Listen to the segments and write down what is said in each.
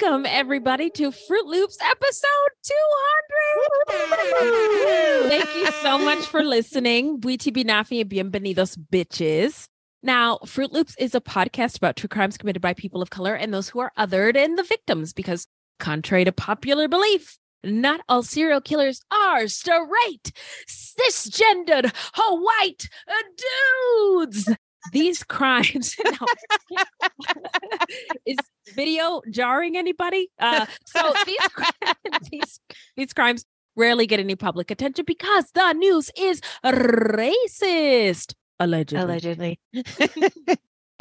Welcome, everybody, to Fruit Loops episode 200. Thank you so much for listening. Buiti Binafi and bienvenidos, bitches. Now, Fruit Loops is a podcast about true crimes committed by people of color and those who are othered and the victims, because contrary to popular belief, not all serial killers are straight, cisgendered, white dudes these crimes is video jarring anybody? Uh so these these these crimes rarely get any public attention because the news is racist allegedly. Allegedly.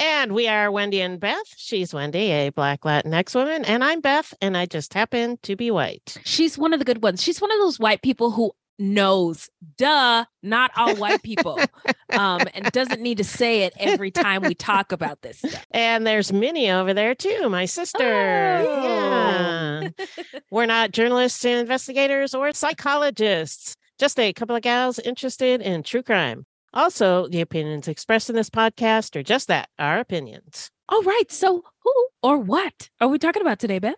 And we are wendy and beth. She's wendy a black latinx woman and i'm beth and i just happen to be white. She's one of the good ones. She's one of those white people who knows duh not all white people. Um and doesn't need to say it every time we talk about this stuff. and there's minnie over there too my sister. Oh. yeah. We're not journalists and investigators or psychologists just a couple of gals interested in true crime. Also the opinions expressed in this podcast are just that our opinions. All right. So who or what are we talking about today beth?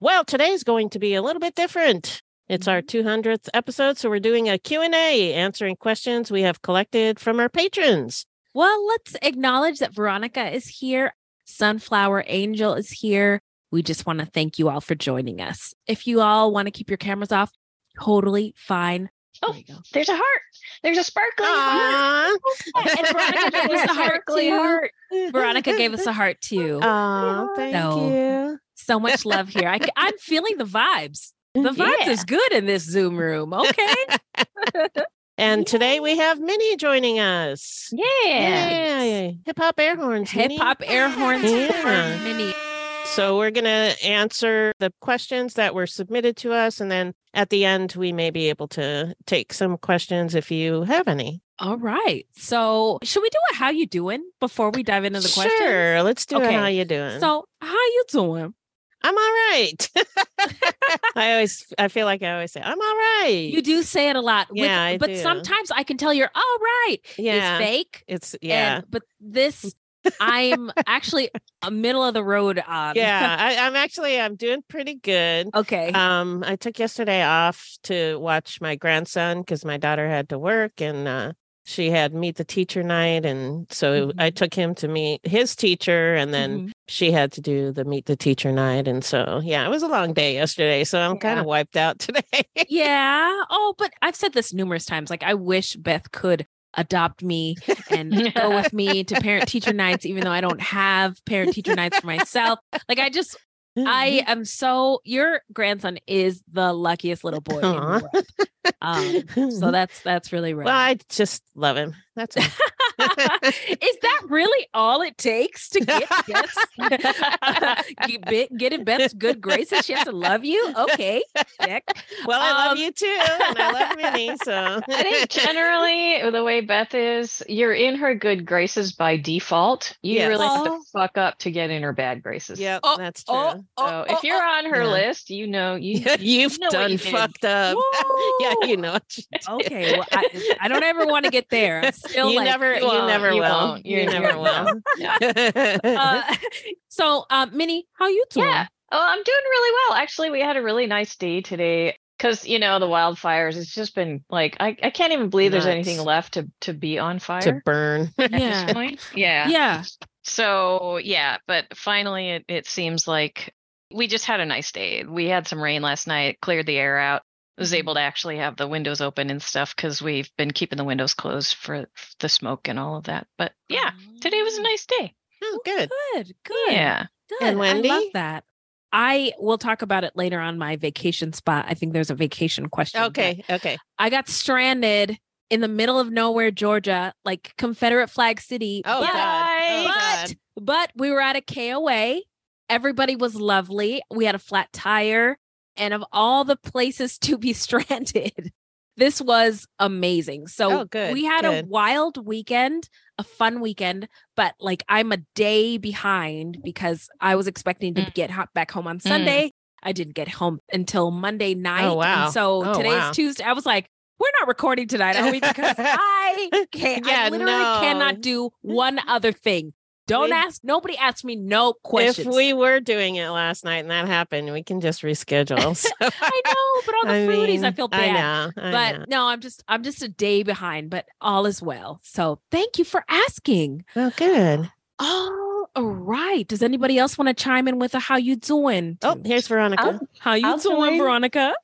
Well today's going to be a little bit different it's our 200th mm-hmm. episode, so we're doing a Q&A, answering questions we have collected from our patrons. Well, let's acknowledge that Veronica is here. Sunflower Angel is here. We just want to thank you all for joining us. If you all want to keep your cameras off, totally fine. Oh, there's a heart. There's a sparkly heart. and Veronica gave us a heart too. Heart. Veronica gave us a heart too. Oh, thank so, you. So much love here. I, I'm feeling the vibes. The vibes yeah. is good in this Zoom room. Okay. and today we have Minnie joining us. Yeah. Yeah. Hip hop air horns. Hip hop air horns yeah. Minnie. So we're going to answer the questions that were submitted to us. And then at the end, we may be able to take some questions if you have any. All right. So should we do a how you doing before we dive into the sure, questions? Sure. Let's do okay. a how you doing. So how you doing? I'm all right. I always, I feel like I always say, I'm all right. You do say it a lot. Yeah, I but do. sometimes I can tell you're all right. Yeah. It's fake. It's, yeah. And, but this, I'm actually a middle of the road on. Yeah, I, I'm actually I'm doing pretty good. Okay. Um, I took yesterday off to watch my grandson because my daughter had to work, and uh, she had meet the teacher night and so mm-hmm. i took him to meet his teacher and then mm-hmm. she had to do the meet the teacher night and so yeah it was a long day yesterday so i'm yeah. kind of wiped out today yeah oh but i've said this numerous times like i wish beth could adopt me and go with me to parent teacher nights even though i don't have parent teacher nights for myself like i just I am so your grandson is the luckiest little boy Aww. in the world. Um, so that's that's really rare. well, I just love him. That's. Is that really all it takes to get Beth's, get, Be- get in Beth's good graces? She has to love you? Okay. Check. well, I love Um, you too, and I love Minnie. So I think generally the way Beth is, you're in her good graces by default. You Yes. really have Oh. to fuck up to get in her bad graces. Yep, Oh, that's true. oh, oh, So oh, if you're on her Yeah. list, you know you You've know done you did. fucked up. yeah, you know. what you did. okay. Well, I, I don't ever want to get there. I'm still you like, never, you, won't, never you will. won't, You you never never will. uh, so, um, Minnie, how you doing? Yeah. Oh, I'm doing really well. Actually, we had a really nice day today because you know the wildfires. It's just been like I, I can't even believe there's anything left to to be on fire. to burn. at this Yeah. point. Yeah. Yeah. So yeah, but finally it, it seems like we just had a nice day. We had some rain last night, cleared the air out. Was able to actually have the windows open and stuff because we've been keeping the windows closed for the smoke and all of that. But yeah, today was a oh. nice day. Oh, good. Good. Good. Yeah. Good. And I love that. I will talk about it later on my vacation spot. I think there's a vacation question. Okay. Okay. I got stranded in the middle of nowhere, Georgia, like Confederate flag city. Oh but, God. Oh, but, God. but we were at a KOA. Everybody was lovely. We had a flat tire. And of all the places to be stranded, this was amazing. So Oh, good, we had a wild weekend, a fun weekend, but like I'm a day behind because I was expecting to Mm. get back home on Sunday. I didn't get home until Monday night. Oh, wow. And so Oh, today's wow. Tuesday. I was like, we're not recording tonight, are we? Because I can't, I Yeah, literally no. cannot do one other thing. Don't We- ask, nobody asked me no questions. If we were doing it last night and that happened, we can just reschedule. So, I know, but all the I fruities, I mean, feel I bad. know. I but know. no, I'm just I'm just a day behind, but all is well. So thank you for asking. Well, good. Oh, all right. Does anybody else want to chime in with a how you doing? Oh, here's Veronica. I'll- how you I'll doing, join. Veronica?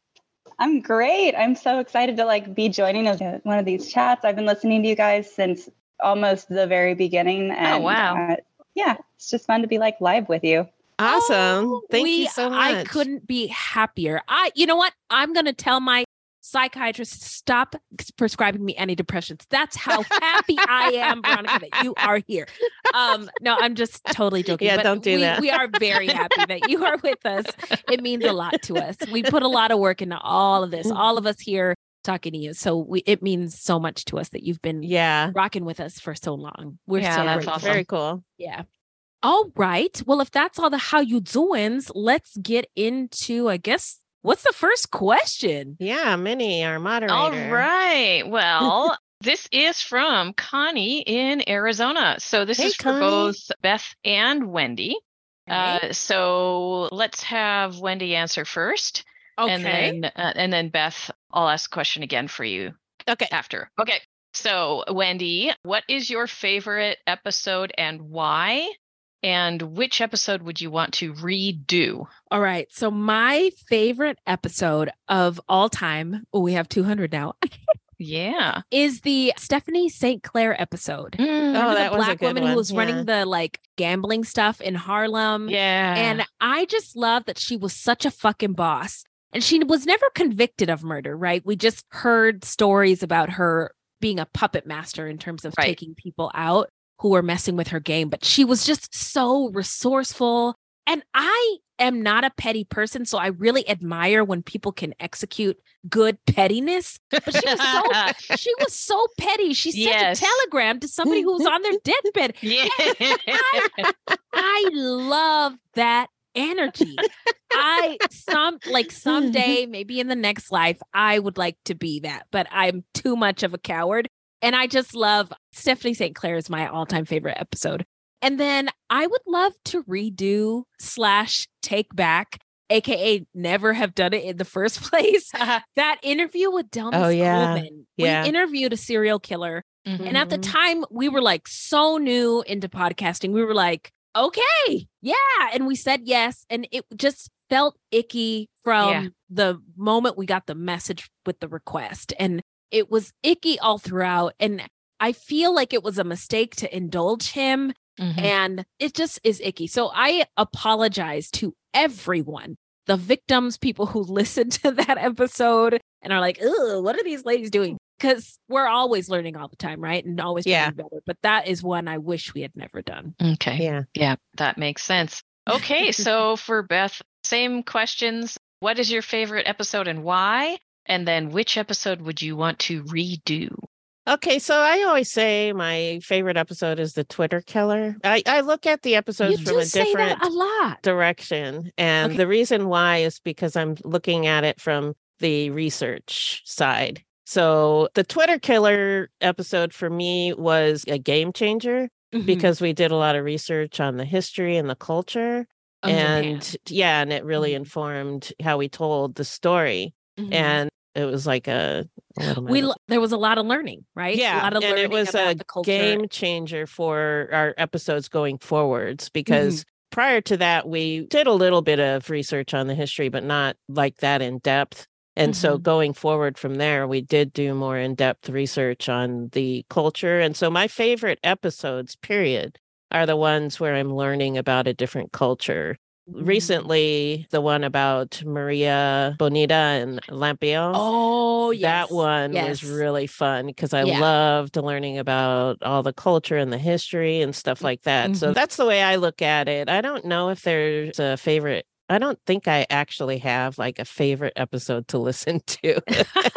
I'm great. I'm so excited to like be joining a- one of these chats. I've been listening to you guys since almost the very beginning. And, wow. uh, yeah, it's just fun to be like live with you. awesome. Oh, Thank we- you so much. I couldn't be happier. I, you know what? I'm gonna tell my psychiatrist to stop prescribing me antidepressants. That's how happy I am, Veronica, that you are here. Um, no, I'm just totally joking. Yeah, but don't do we, that. We are very happy that you are with us. It means a lot to us. We put a lot of work into all of this. All of us here talking to you. So we it means so much to us that you've been Yeah. rocking with us for so long. We're Yeah, so that's grateful. awesome. Very cool. Yeah. All right. Well, if that's all the how you doings, let's get into I guess what's the first question? Yeah, Minnie, our moderator. All right. Well, this is from Connie in Arizona. So this Hey, is for Connie. both Beth and Wendy. Okay. Uh, so let's have Wendy answer first, and then uh, and then Beth, I'll ask a question again for you Okay. after. Okay. So Wendy, what is your favorite episode and why? And which episode would you want to redo? All right. So my favorite episode of all time, oh, we have 200 now, Yeah. is the Stephanie St. Clair episode. Mm, Oh, that the was a black good woman one, who was yeah. running the like gambling stuff in Harlem. yeah. And I just love that she was such a fucking boss. And she was never convicted of murder, right? We just heard stories about her being a puppet master in terms of Right. taking people out who were messing with her game. But she was just so resourceful. And I am not a petty person. So I really admire when people can execute good pettiness. But she was so she was so petty. She sent Yes. a telegram to somebody who was on their deathbed. yeah. I love that energy. I some like someday, maybe in the next life, I would like to be that, but I'm too much of a coward. And I just love Stephanie St. Clair is my all-time favorite episode. And then I would love to redo slash take back, aka never have done it in the first place. that interview with Delma Oh, yeah. Yeah. We interviewed a serial killer Mhm. and at the Mhm. time, we were like so new into podcasting. We were like, okay, yeah. And we said yes. And it just felt icky from Yeah. the moment we got the message with the request. And it was icky all throughout. And I feel like it was a mistake to indulge him. Mhm. And it just is icky. So I apologize to everyone. the victims, people who listen to that episode and are like, "Ugh, what are these ladies doing?" Because we're always learning all the time, right? And always trying Yeah. to better. But that is one I wish we had never done. Okay. Yeah. Yeah, that makes sense. Okay, so for Beth, same questions. What is your favorite episode and why? And then which episode would you want to redo? Okay, so I always say my favorite episode is the Twitter killer. I, I look at the episodes you from a different a lot. direction. And Okay. the reason why is because I'm looking at it from the research side. So the Twitter killer episode for me was a game changer Mhm. because we did a lot of research on the history and the culture. Japan. and yeah, and it really Mhm. informed how we told the story. Mhm. And it was like a we l- there was a lot of learning, right? yeah, a lot of and learning it was a game changer for our episodes going forwards because prior to that we did a little bit of research on the history but not like that in depth and so Mhm. going forward from there we did do more in-depth research on the culture and so my favorite episodes period are the ones where i'm learning about a different culture Mm-hmm. recently the one about maria bonita and Lampião Oh, yes. that one was really fun because I Yeah. loved learning about all the culture and the history and stuff like that. So Mhm. that's the way I look at it. I don't know if there's a favorite. I don't think I actually have like a favorite episode to listen to.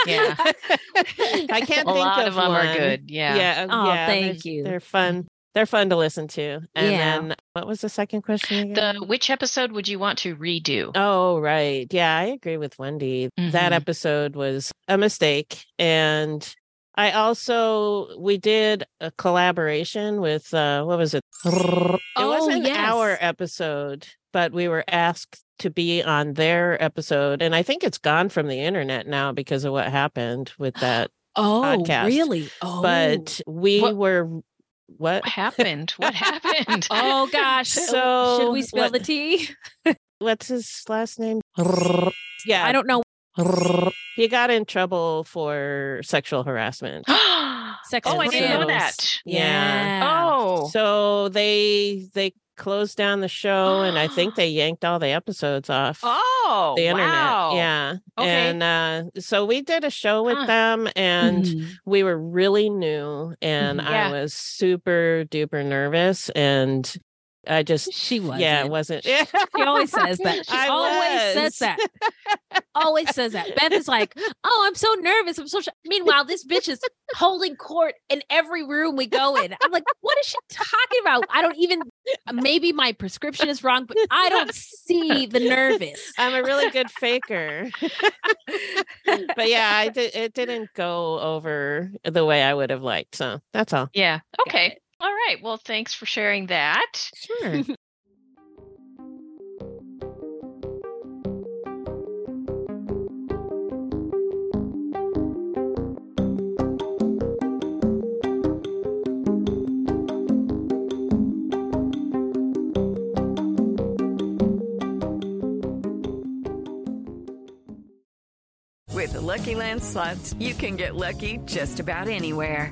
Yeah. I can't A think lot of, of them are good. Yeah. Yeah. Oh, yeah, thank there's- you. They're fun. They're fun to listen to. And Yeah. then what was the second question again? The which episode would you want to redo? Oh, right. Yeah, I agree with Wendy. That Mhm. episode was a mistake. And I also, we did a collaboration with, uh, what was it? It Oh, wasn't our episode, but we were asked to be on their episode. And I think it's gone from the internet now because of what happened with that. Oh, podcast. really? Oh, But we What- were, what? What happened? What happened? oh gosh. So, So should we spill what- the tea? What's his last name? Yeah. I don't know. He got in trouble for sexual harassment. Sex oh, I didn't know that. Yeah. Oh. So they they closed down the show and I think they yanked all the episodes off Oh. the internet. wow. Yeah. Okay. And uh so we did a show with Huh. them and Mhm. we were really new and Mhm. Yeah. I was super duper nervous and I just She was. yeah, it wasn't. She always says that. She I always was. says that. always says that. Beth is like, "Oh, I'm so nervous. I'm so." Sh-. Meanwhile, this bitch is holding court in every room we go in. I'm like, "What is she talking about?" I don't even. Maybe my prescription is wrong, but I don't see the nervous. I'm a really good faker. but yeah, I did it didn't go over the way I would have liked. So that's all. Yeah. Okay. It. All right. Well, thanks for sharing that. Sure. With the Lucky Land slots, you can get lucky just about anywhere.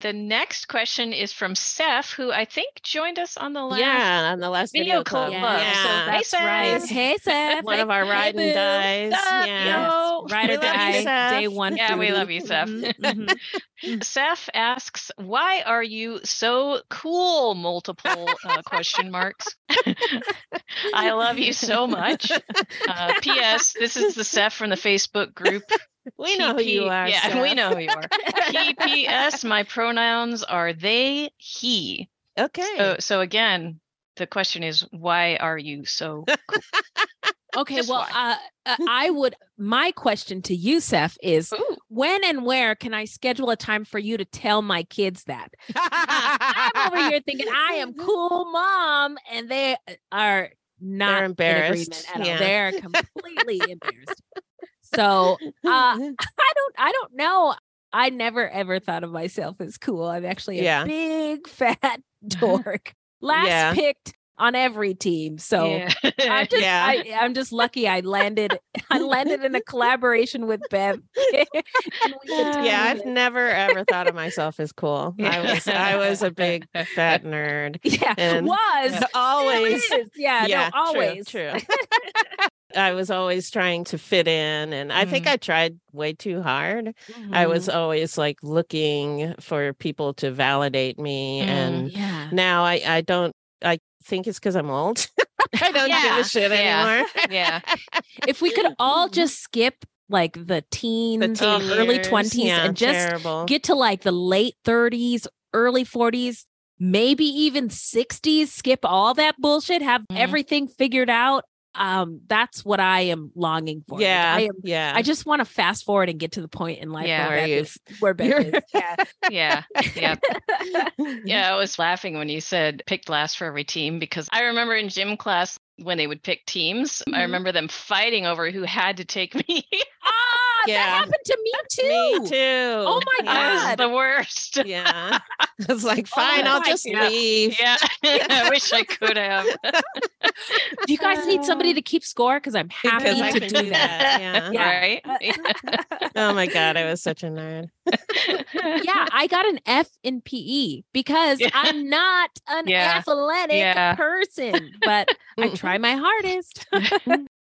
The next question is from Seth, who I think joined us on the last. yeah, on the last Video video, club. club. Yeah, So that's Hey, right. Hey, Seth. one of our Hey, riding boo. dies. Sup, Yeah. yo? Ride or We love you, day one. Yeah, we love you, Seth. Mhm, mhm. Seth asks, "Why are you so cool?" Multiple uh, question marks. I love you so much. Uh, P.S. This is the Seth from the Facebook group. We know who you are. Yeah, we know who you are. P.P.S. My pronouns are they, he. Okay. So, so again, the question is, why are you so? Okay, Just well, uh, uh, I would. My question to you, Seth, is Ooh. when and where can I schedule a time for you to tell my kids that? I'm over here thinking I am cool, mom, and they are not in embarrassed, agreement at all. yeah. They're completely embarrassed. So uh, I don't. I don't know. I never ever thought of myself as cool. I'm actually a Yeah. big fat dork. Last Yeah. picked on every team. So. Yeah. I'm just, Yeah. I, I'm just lucky I landed. I landed in a collaboration with Bev. And we get to yeah, I've it. never ever thought of myself as cool. I was I was a big fat nerd. yeah, and was Always. Yeah, yeah, no, always True. true. I was always trying to fit in and I think Mhm. I tried way too hard. I was Mhm. always like looking for people to validate me Mm. and yeah. now I I don't I think it's cuz I'm old. I don't give Yeah, a shit yeah. anymore. yeah. If we could all just skip like the teens, The teen early twenties, and just terrible. get to like the late thirties, early forties, maybe even sixties. Skip all that bullshit. Have Mhm. everything figured out. Um, that's what I am longing for. Like, yeah. I am yeah. I just want to fast forward and get to the point in life Yeah. where, Where you- is, where Beth is. Yeah. Yeah. Yeah. Yeah, I was laughing when you said picked last for every team because I remember in gym class when they would pick teams, I Mhm. remember them fighting over who had to take me. Ah, Yeah. that happened to me too. Me too. Oh my I was God. the worst. Yeah. It's like, oh fine, I'll just God. leave. Yeah. I wish I could have. Do you guys need somebody to uh, keep score? Because I'm happy Because I to can do that. Yeah. Yeah. Right? Oh my God, I was such a nerd. yeah, I got an F in PE because Yeah. I'm not an Yeah. athletic Yeah. person, but I try my hardest.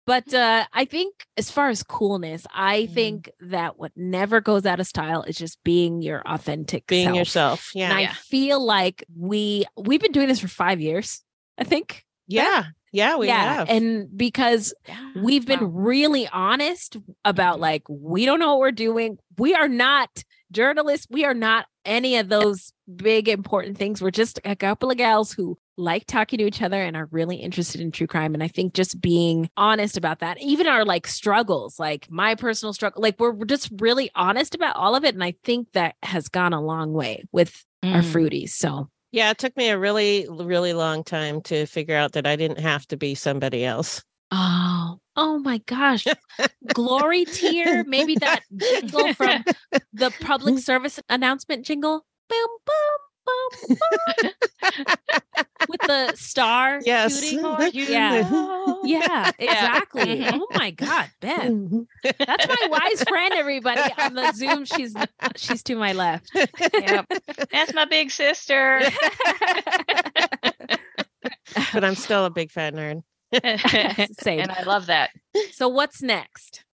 But uh, I think as far as coolness, I Mm. think that what never goes out of style is just being your authentic Being self. yourself. Yeah. And I Yeah. feel like we we've been doing this for five years. I think. yeah. Yeah. We yeah, have. and because we've been Wow. really honest about like we don't know what we're doing. We are not journalists. We are not any of those big important things. We're just a couple of gals who like talking to each other and are really interested in true crime. And I think just being honest about that, even our like struggles, like my personal struggle, like we're we're just really honest about all of it. And I think that has gone a long way with our Mm. fruities. So yeah. It took me a really, really long time to figure out that I didn't have to be somebody else. Oh, oh my gosh. Glory tier. Maybe that jingle from the public service announcement jingle. Boom, boom. With the star Yes. shooting. Yeah. Yeah, exactly. Oh my God, Ben. Mm-hmm. That's my wise friend, everybody. On the Zoom, she's she's to my left. Yep. That's my big sister. but I'm still a big fat nerd. Same. and I love that. So what's next?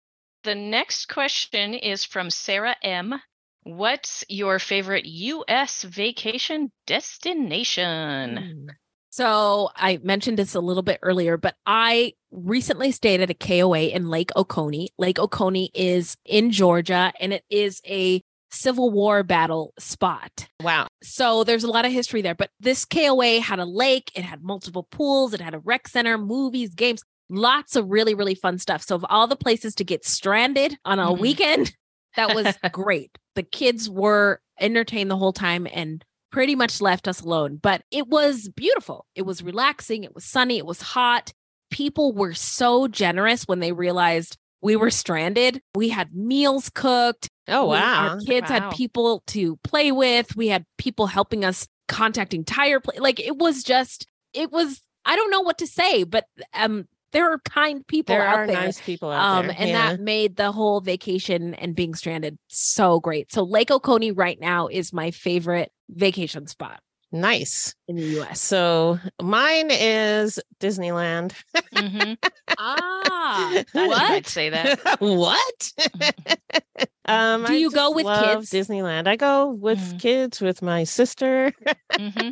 The next question is from Sarah M. What's your favorite U.S. vacation destination? So I mentioned this a little bit earlier, but I recently stayed at a KOA in Lake Oconee. Lake Oconee is in Georgia and it is a Civil War battle spot. Wow. So there's a lot of history there, but this KOA had a lake, it had multiple pools, it had a rec center, movies, games, lots of really, really fun stuff. So, of all the places to get stranded on a Mhm. weekend, that was great. The kids were entertained the whole time and pretty much left us alone, but it was beautiful. It was relaxing, it was sunny, it was hot. People were so generous when they realized we were stranded. We had meals cooked. Oh, We- wow. Our kids Wow. had people to play with. We had people helping us contacting tire pla Like it was just, it was, I don't know what to say, but um there are kind people There out are there. nice people out Um, there. and yeah. that made the whole vacation and being stranded so great. So Lake Oconee right now is my favorite vacation spot. Nice. in the US. So mine is Disneyland. hmm Ah, I'd what? say that. what? um, Do I you go with love kids? Disneyland. I go with Mhm. kids, with my sister, hmm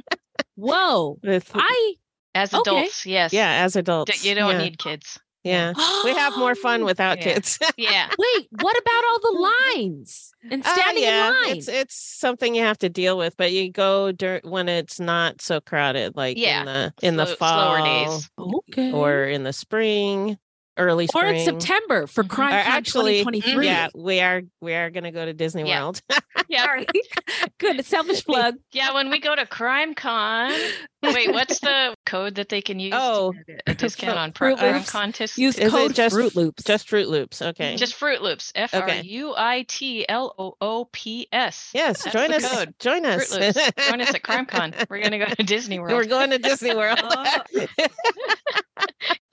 Whoa. with I As Okay. adults, yes. yeah, as D- adults. You don't yeah. need kids. Yeah, we have more fun without Yeah. kids. Yeah. Wait, what about all the lines and Uh, standing yeah, in line? It's it's something you have to deal with, but you go dur- when it's not so crowded, like Yeah, in the in the fall days. okay. or in the spring, early or spring. in September for Mhm. Crime Or Con actually, 2023. yeah, we are we are gonna go to Disney Yeah. World. Yeah. Sorry. Good. Selfish plug. Yeah, when we go to Crime Con. Wait, what's the code that they can use? to Oh, get a discount on Fruit Crime Loops. Con tis- Use Is code just Fruit Loops. Just Fruit Loops. Okay. Just Fruit Loops. F R U I T L O O P S. yes, That's join us. code. Join Fruit us. Loops. Join us at Crime Con. We're gonna go to Disney World. We're going to Disney World.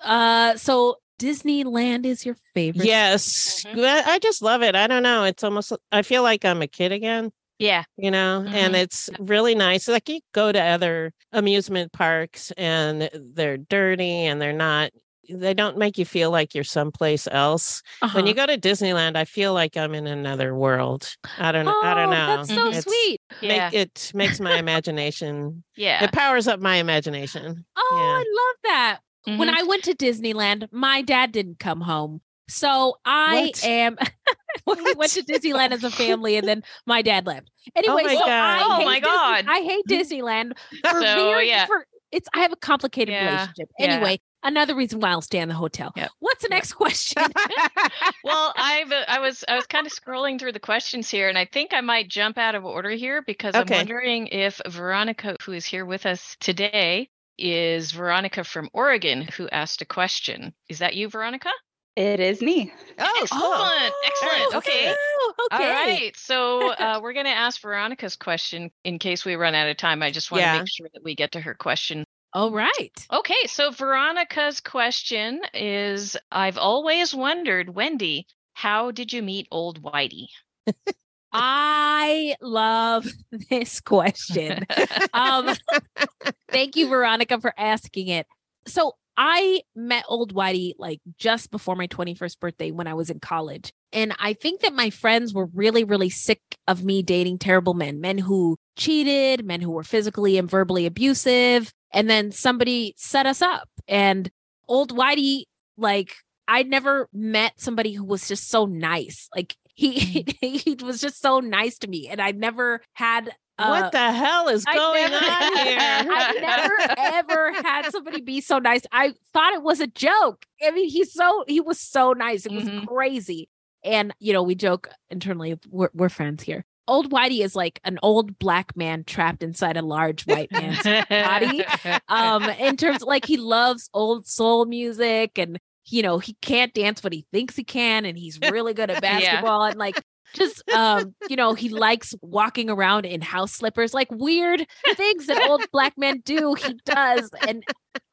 uh so Disneyland is your favorite. yes, Mhm. I just love it. I don't know. It's almost. I feel like I'm a kid again. Yeah. you know and Mhm. it's really nice like you go to other amusement parks and they're dirty and they're not they don't make you feel like you're someplace else when you Uh-huh. go to disneyland i feel like i'm in another world i don't oh, i don't know That's so It's- sweet. Yeah. make, it makes my imagination yeah. it powers up my imagination Oh, Yeah. I love that. When Mhm. I went to Disneyland, my dad didn't come home. So I What? am we went to Disneyland as a family and then my dad left. Anyway, my so God. I Oh hate my Disney- God. I hate Disneyland for So, very- yeah. for it's I have a complicated Yeah, relationship. yeah. Anyway, another reason why I'll stay in the hotel. Yep, What's the yep. next question? well, I've uh, I was I was kind of scrolling through the questions here, and I think I might jump out of order here because Okay. I'm wondering if Veronica, who is here with us today, is Veronica from Oregon, who asked a question. Is that you, Veronica? It is me. oh Excellent, excellent. Okay. Oh, okay. All right. So uh, we're going to ask Veronica's question in case we run out of time. I just want to Yeah. make sure that we get to her question. All right. Okay. So Veronica's question is I've always wondered, Wendy, how did you meet old Whitey? I love this question. um thank you veronica for asking it. So i met old whitey like just before my 21st birthday when i was in college and i think that my friends were really really sick of me dating terrible men men who cheated men who were physically and verbally abusive and then somebody set us up. And old whitey like i'd never met somebody who was just so nice. Like he he was just so nice to me and i never had uh, what the hell is I going never- on here I've never ever had somebody be so nice. I thought it was a joke. I mean, he's so he was so nice. It was Mhm. crazy. And you know, we joke internally. We're, we're friends here. Old Whitey is like an old black man trapped inside a large white man's body. um in terms like he loves old soul music and you know he can't dance but he thinks he can and he's really good at Yeah. basketball and like just um you know he likes walking around in house slippers like weird things that old black men do he does and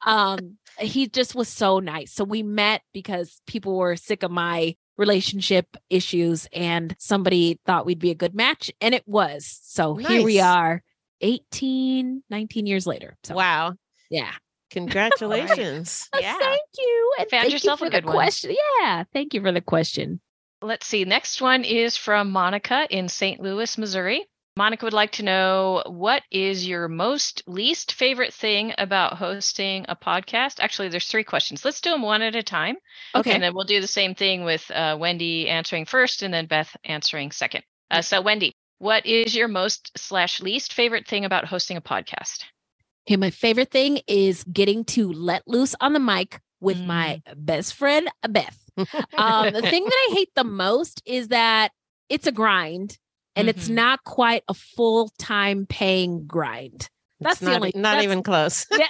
um he just was so nice. So we met because people were sick of my relationship issues and somebody thought we'd be a good match and it was. So here we are 18 19 years later so wow. Yeah congratulations Uh, Yeah. Thank you. And Found thank yourself you a for the good one. question. Yeah. Thank you for the question. Let's see. Next one is from Monica in St. Louis, Missouri. Monica would like to know what is your most least favorite thing about hosting a podcast? Actually, there's three questions. Let's do them one at a time. Okay. And then we'll do the same thing with uh, Wendy answering first and then Beth answering second. Uh, so, Wendy, what is your most slash least favorite thing about hosting a podcast? Okay. My favorite thing is getting to let loose on the mic with Mm. my best friend, Beth. Um, the thing that I hate the most is that it's a grind and it's Mhm. not quite a full time paying grind. That's It's the not, only- not even close Yeah,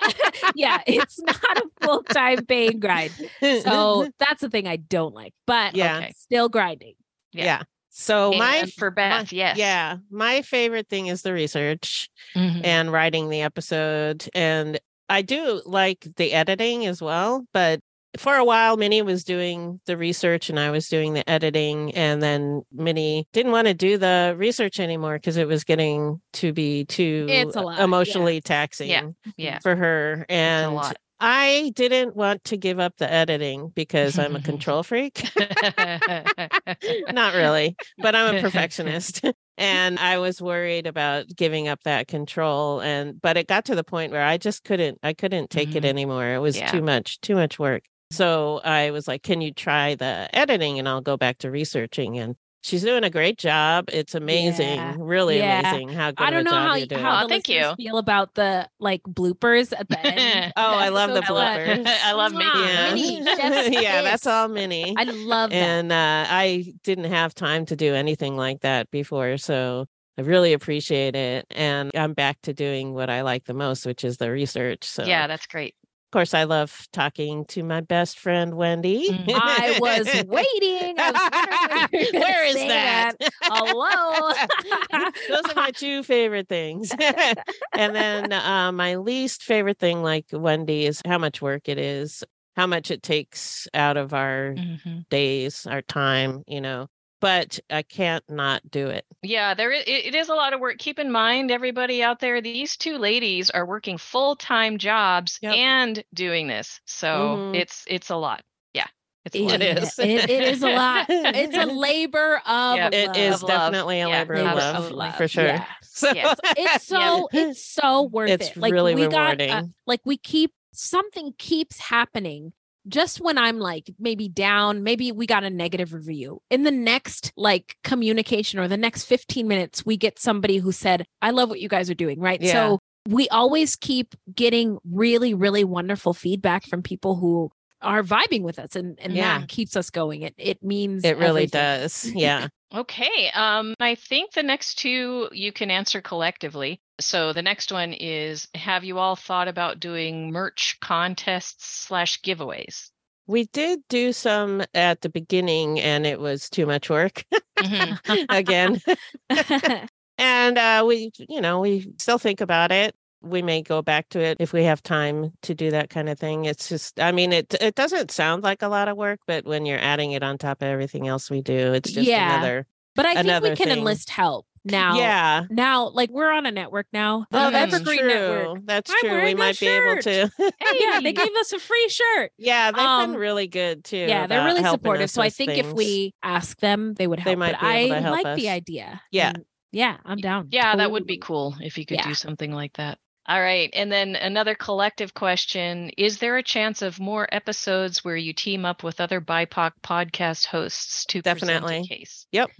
yeah, it's not a full time paying grind. So that's the thing I don't like, but Yeah. Okay. still grinding. Yeah. yeah. So my for Beth, my- yes. yeah, my favorite thing is the research Mhm. and writing the episode, and I do like the editing as well. But for a while, Minnie was doing the research and I was doing the editing. And then Minnie didn't want to do the research anymore because it was getting to be too It's a lot, yeah. emotionally taxing Yeah, yeah. for her. And lot. I didn't want to give up the editing because I'm a control freak. Not really, but I'm a perfectionist. and I was worried about giving up that control and but it got to the point where I just couldn't I couldn't take it Mhm. anymore. It was Yeah. too much, too much work. So I was like, "Can you try the editing and I'll go back to researching." And she's doing a great job. It's amazing, Yeah. really Yeah. amazing how good I don't of a know job how you're doing. how the thank you. feel about the like bloopers at the end. Oh, I love the bloopers. I love making yeah, Minnie, yeah, that's all Minnie. I love that. and uh, I didn't have time to do anything like that before, so I really appreciate it. And I'm back to doing what I like the most, which is the research. So yeah, that's great. Of course, I love talking to my best friend Wendy. Mhm. I was waiting. I was wondering when you were Where is say that? Hello. Those are my two favorite things. and then uh, my least favorite thing, like Wendy, is how much work it is, how much it takes out of our Mhm. days, our time, you know. But I can't not do it. Yeah, there is, it is a lot of work. Keep in mind, everybody out there, these two ladies are working full time jobs Yep. and doing this, so Mhm. it's it's a lot. Yeah, it's a lot. It is. It, it is a lot. It's a labor of Yeah, It love. is Of love. definitely a Yeah, labor of love, of love. for sure. Yeah. So Yeah. It's so it's so worth It's it. Like really we got uh, rewarding. like we keep something keeps happening just when I'm like maybe down, maybe we got a negative review. In the next like communication or the next 15 minutes, we get somebody who said, I love what you guys are doing, right? Yeah. So we always keep getting really, really wonderful feedback from people who are vibing with us and, and Yeah. that keeps us going. It it means it really everything. does. Yeah. Okay. Um, I think the next two you can answer collectively. So the next one is Have you all thought about doing merch contests slash giveaways? We did do some at the beginning and it was too much work Mhm. again. and uh, we, you know, we still think about it. We may go back to it if we have time to do that kind of thing. It's just, I mean, it it doesn't sound like a lot of work, but when you're adding it on top of everything else we do, it's just Yeah. another. but I think we can thing. enlist help now. yeah, Now, like we're on a network now, the Mm, that's Evergreen true. Network. That's I'm true. We wearing that might be able to. yeah, they gave us a free shirt. yeah, they've Um, been really good too. Yeah, they're really supportive. So I with think if we ask them, they would help. They might but be able I to help like the idea. Yeah. And yeah, I'm down. Yeah, that would be cool if you could Yeah. do something like that. All right. And then another collective question Is there a chance of more episodes where you team up with other BIPOC podcast hosts to present Definitely. a case? Yep.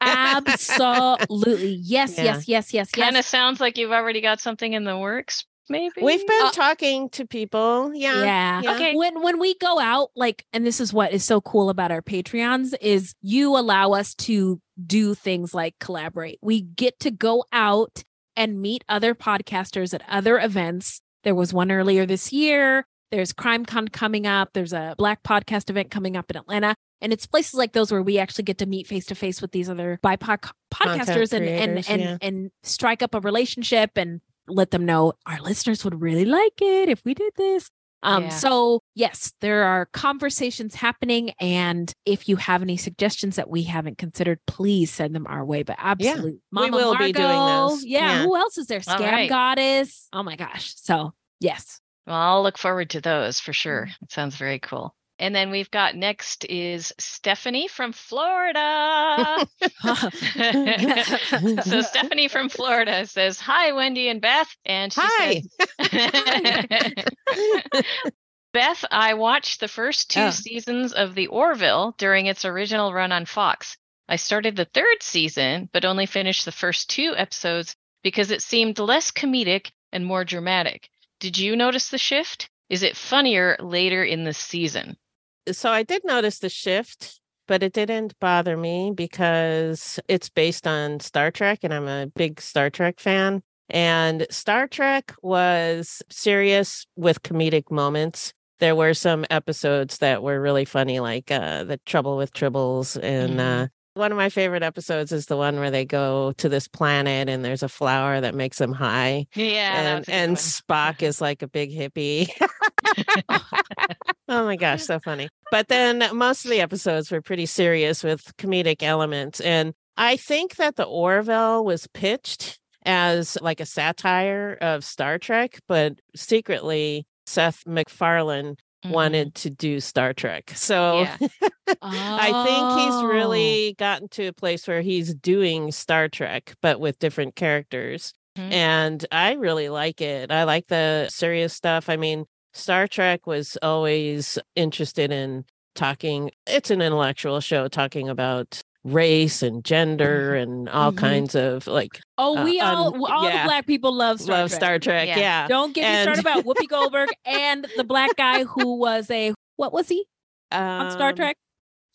Absolutely. Yes, Yeah. yes, yes, yes, Kind of sounds like you've already got something in the works, maybe? We've been Uh, talking to people. Yeah. Yeah. yeah. Okay. When when we go out, like, and this is what is so cool about our Patreons is you allow us to do things like collaborate. We get to go out and meet other podcasters at other events. There was one earlier this year. There's CrimeCon coming up. There's a Black podcast event coming up in Atlanta. And it's places like those where we actually get to meet face to face with these other BIPOC podcasters and and and, yeah. and strike up a relationship and let them know our listeners would really like it if we did this. Um, Yeah. so yes, there are conversations happening, and if you have any suggestions that we haven't considered, please send them our way. But absolutely, Mama will be doing those. Yeah, Yeah. who else is there? Scam right. Goddess. Oh my gosh. So yes, Well, I'll look forward to those for Mm. sure. It sounds very cool. And then we've got next is Stephanie from Florida. so Stephanie from Florida says, "Hi, Wendy and Beth," and she Hi. says, "Beth, I watched the first two Oh. seasons of The Orville during its original run on Fox. I started the third season, but only finished the first two episodes because it seemed less comedic and more dramatic. Did you notice the shift? Is it funnier later in the season?" So I did notice the shift, but it didn't bother me because it's based on Star Trek and I'm a big Star Trek fan. And Star Trek was serious with comedic moments. There were some episodes that were really funny, like uh, the Trouble with Tribbles. And Mhm. uh, one of my favorite episodes is the one where they go to this planet and there's a flower that makes them high. Yeah, and that's a good and. Spock is like a big hippie. oh my gosh, so funny. But then most of the episodes were pretty serious with comedic elements. And I think that the Orville was pitched as like a satire of Star Trek, but secretly Seth MacFarlane Mhm. wanted to do Star Trek. So Yeah. I think he's really gotten to a place where he's doing Star Trek, but with different characters. Mhm. And I really like it. I like the serious stuff. I mean, Star Trek was always interested in talking, it's an intellectual show talking about race and gender and all Mhm. kinds of like Oh, uh, we all, un- all yeah. the black people love Star love Trek. Star Trek. Yeah. Yeah. Don't get me started about Whoopi Goldberg and the black guy who was a what was he on Star Um, Trek?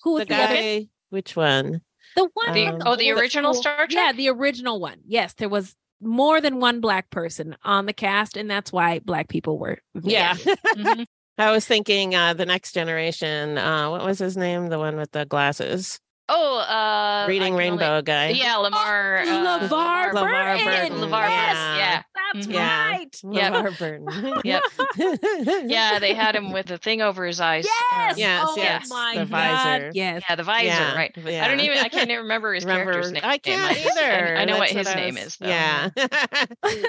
Who was The the, other? guy, which one? The one. The- Um, oh, the with original school- Star Trek? Yeah, the original one. Yes, there was more than one black person on the cast, and that's why black people were. Yeah. Mhm. I was thinking uh the next generation. Uh what was his name? The one with the glasses. Oh, uh, Reading can only- Rainbow guy. Yeah, Lamar. uh, LeVar LeVar Burton. Burton, LeVar yeah. Burton. Yeah. That's. Yeah. right. Yep. LeVar Burton. Yep. Yeah, they had him with the thing over his eyes. Yes. Um, Yes, oh yes, my the God. visor. Yes. Yeah, the visor, Yeah, right. yeah. I don't even I can't even remember his Remember, character's name. I can't either. I know what That's his I name is though. Yeah.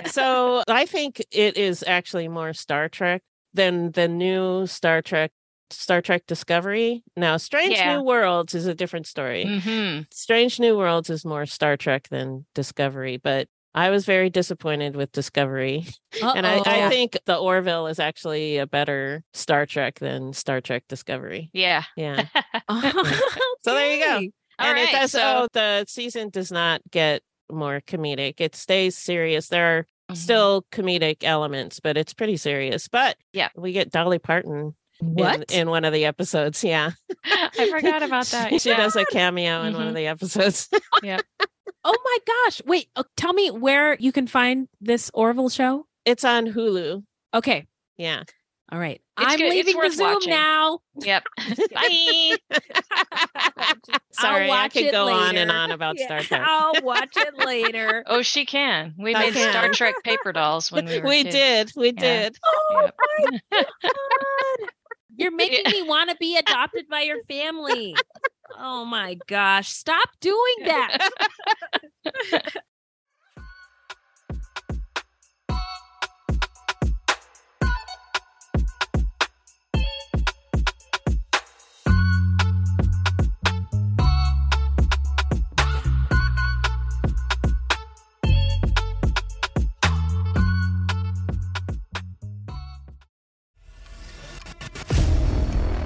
so I think it is actually more Star Trek than the new Star Trek Star Trek Discovery. Now, Strange Yeah. New Worlds is a different story. hmm Strange New Worlds is more Star Trek than Discovery, but I was very disappointed with Discovery. And I, I think the Orville is actually a better Star Trek than Star Trek Discovery. Yeah. Yeah. So there you go. Okay. All and right, it does so- oh the season does not get more comedic. It stays serious. There are Mhm. still comedic elements, but it's pretty serious. But Yeah. we get Dolly Parton What? in one of the episodes. Yeah. I forgot about that. she Yeah. does a cameo in one of Mhm. the episodes. Yeah. Oh my gosh. Wait, uh, tell me where you can find this Orville show. it's on Hulu. Okay. Yeah. All right. It's I'm good. Leaving the Zoom watching. now. Yep. Bye. Sorry, I watch could it go on and on about Yeah, Star Trek. I'll watch it later. Oh, she can. We I made Star. Trek paper dolls when we were we kids. did. We Yeah. did. Oh Yep. my god. You're making me want to be adopted by your family. Oh my gosh. Stop doing that.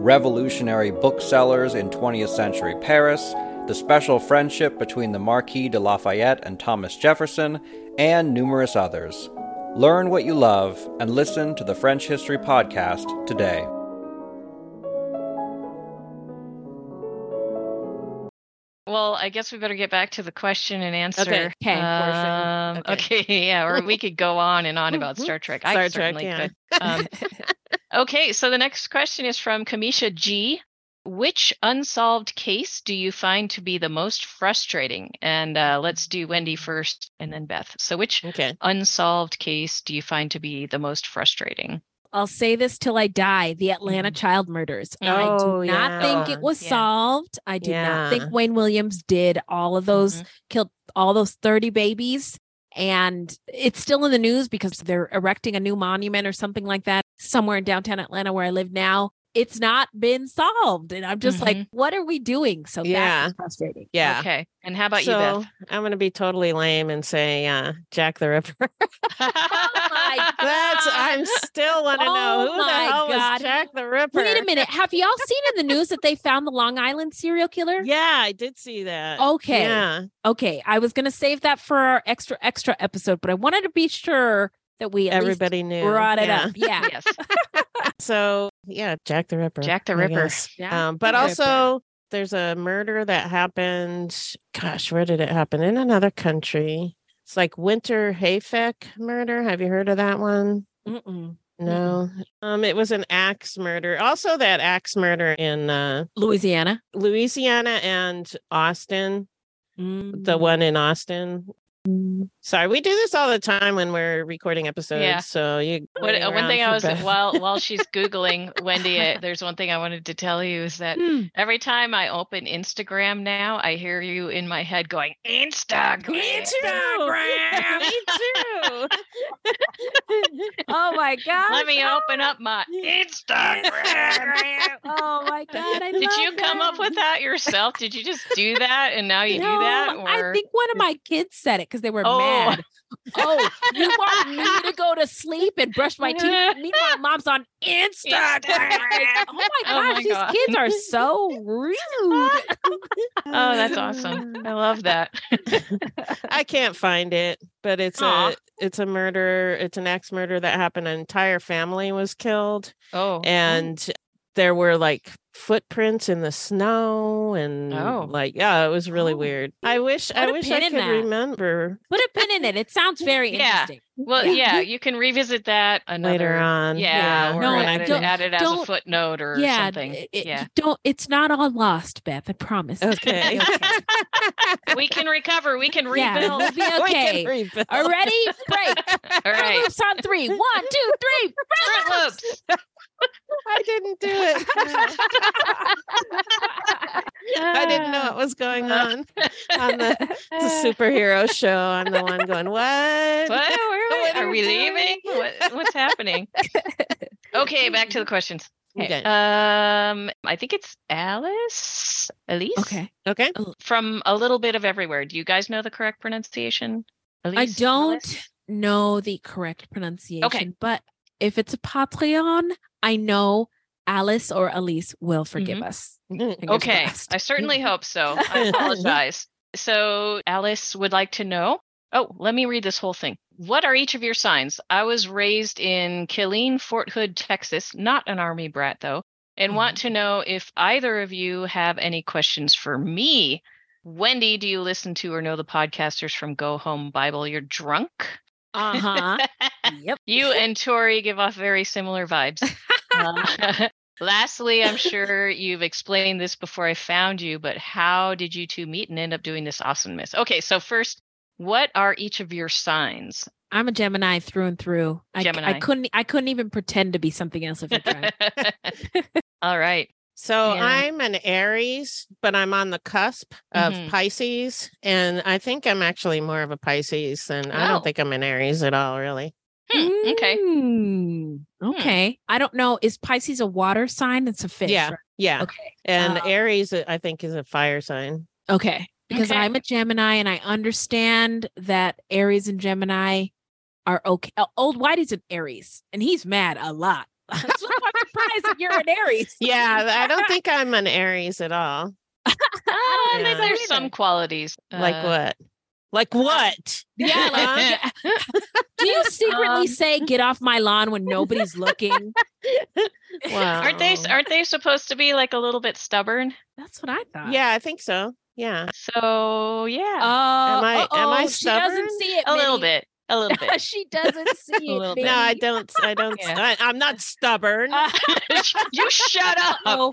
revolutionary booksellers in 20th century Paris, the special friendship between the Marquis de Lafayette and Thomas Jefferson, and numerous others. Learn what you love and listen to the French History Podcast today. Well, I guess we better get back to the question and answer. Okay. Okay, Um, Okay. okay. Yeah. Or we could go on and on about Star Trek. I Star Trek, certainly yeah. could. Um, okay. So the next question is from Kamisha G. Which unsolved case do you find to be the most frustrating? And uh, let's do Wendy first and then Beth. So, which Okay. unsolved case do you find to be the most frustrating? I'll say this till I die. The Atlanta child murders. I Oh, do not yeah. think it was Yeah. solved. I do not think Wayne Williams did all of those, killed all those 30 babies. And it's still in the news because they're erecting a new monument or something like that somewhere in downtown Atlanta where I live now. It's not been solved. And I'm just like, what are we doing? So Yeah. that's frustrating. Yeah. Okay. And how about so, you, Beth? I'm going to be totally lame and say uh, Jack the Ripper. Oh my That's I'm still want to know Oh who the hell God. was Jack the Ripper. Wait a minute. Have y'all seen in the news that they found the Long Island serial killer? Yeah, I did see that. Okay. Yeah. Okay. I was going to save that for our extra, extra episode, but I wanted to be sure that we at least Everybody knew. brought it Yeah. up. Yeah. yes. So yeah, Jack the Ripper. Jack the I Ripper. guess. Jack Um, the but Ripper. also there's a murder that happened. Gosh, where did it happen? In another country. It's like Hinterkaifeck murder. Have you heard of that one? Mm-mm. No. Um, it was an axe murder. Also, that axe murder in uh, Louisiana. Louisiana and Austin. Mm. The one in Austin. Sorry, we do this all the time when we're recording episodes. Yeah. So you. What, uh, one thing I was while while she's googling Wendy, uh, there's one thing I wanted to tell you is that Hmm. every time I open Instagram now, I hear you in my head going Instagram. Instagram. Me too. Oh my God. Let me open up my Instagram. Oh my God. I Did you come up with that yourself? Did you just do that and now you do that? Or I think one of my kids said it because they were Oh. Oh, you want me to go to sleep and brush my teeth? Meanwhile, mom's on Instagram. Like, oh my Oh gosh, my these God. kids are so rude. oh, that's awesome. I love that. I can't find it, but it's Aw. a it's a murder. It's an axe murder that happened. An entire family was killed, Oh, and there were like footprints in the snow, and Oh. like yeah, it was really oh, weird. I wish I Put a wish I could remember Put a pin in it. It sounds very Yeah. interesting. well, yeah, you can revisit that another later on. Yeah, or No, add, it, don't- add it as a footnote or yeah, something. it- it- yeah, Don't. It's not all lost, Beth. I promise. Okay. we can recover. We can Yeah, rebuild. we'll be We okay. rebuild. Are ready? Break. All right, Loops on three. One, two, three. Fruit Fruit Loops. Loops. I didn't do it. I didn't know what was going on on the, the superhero show. I'm the one going, what? What? Where What are, are we we leaving? What, what's happening? okay, back to the questions. Okay. Um, I think it's Alice. Elise. Okay. Okay. From a little bit of everywhere. Do you guys know the correct pronunciation? Elise? I don't Alice? know the correct pronunciation, okay. but if it's a Patreon, I know Alice or Elise will forgive mm-hmm. us. Mm, Fingers Okay, crossed. I certainly hope so. I apologize. So, Alice would like to know. Oh, let me read this whole thing. What are each of your signs? I was raised in Killeen, Fort Hood, Texas, not an army brat though, and want mm-hmm. to know if either of you have any questions for me. Wendy, do you listen to or know the podcasters from Go Home Bible? You're drunk. Uh huh. yep. You and Tori give off very similar vibes. Uh, lastly, I'm sure you've explained this before I found you, but how did you two meet and end up doing this awesomeness? Okay, so first, what are each of your signs? I'm a Gemini through and through. I, I couldn't. I couldn't even pretend to be something else if I tried. All right. So Yeah. I'm an Aries, but I'm on the cusp of Mhm. Pisces. And I think I'm actually more of a Pisces than I Oh. don't think I'm an Aries at all, really. Hmm, okay. Hmm, Okay. I don't know. Is Pisces a water sign? It's a fish. Yeah. right? Yeah. Okay. And Um, Aries, I think, is a fire sign. Okay. Because Okay. I'm a Gemini and I understand that Aries and Gemini are okay. uh, Old Whitey's an Aries and he's mad a lot. so I'm surprised that you're an Aries. Yeah. I don't think I'm an Aries at all. Uh, Yeah. maybe There's some qualities. Like Uh, what? Like what? Yeah. Like, Huh? do you secretly Um, say "get off my lawn" when nobody's looking? Wow. Aren't they aren't they supposed to be like a little bit stubborn? That's what I thought. Yeah, I think so. Yeah. So yeah. Oh, Am I- am I She doesn't stubborn? see it. a little bit. A little bit. she doesn't see it. little bit. No, I don't. I don't. Yeah. I, I'm not stubborn. you shut up. Oh,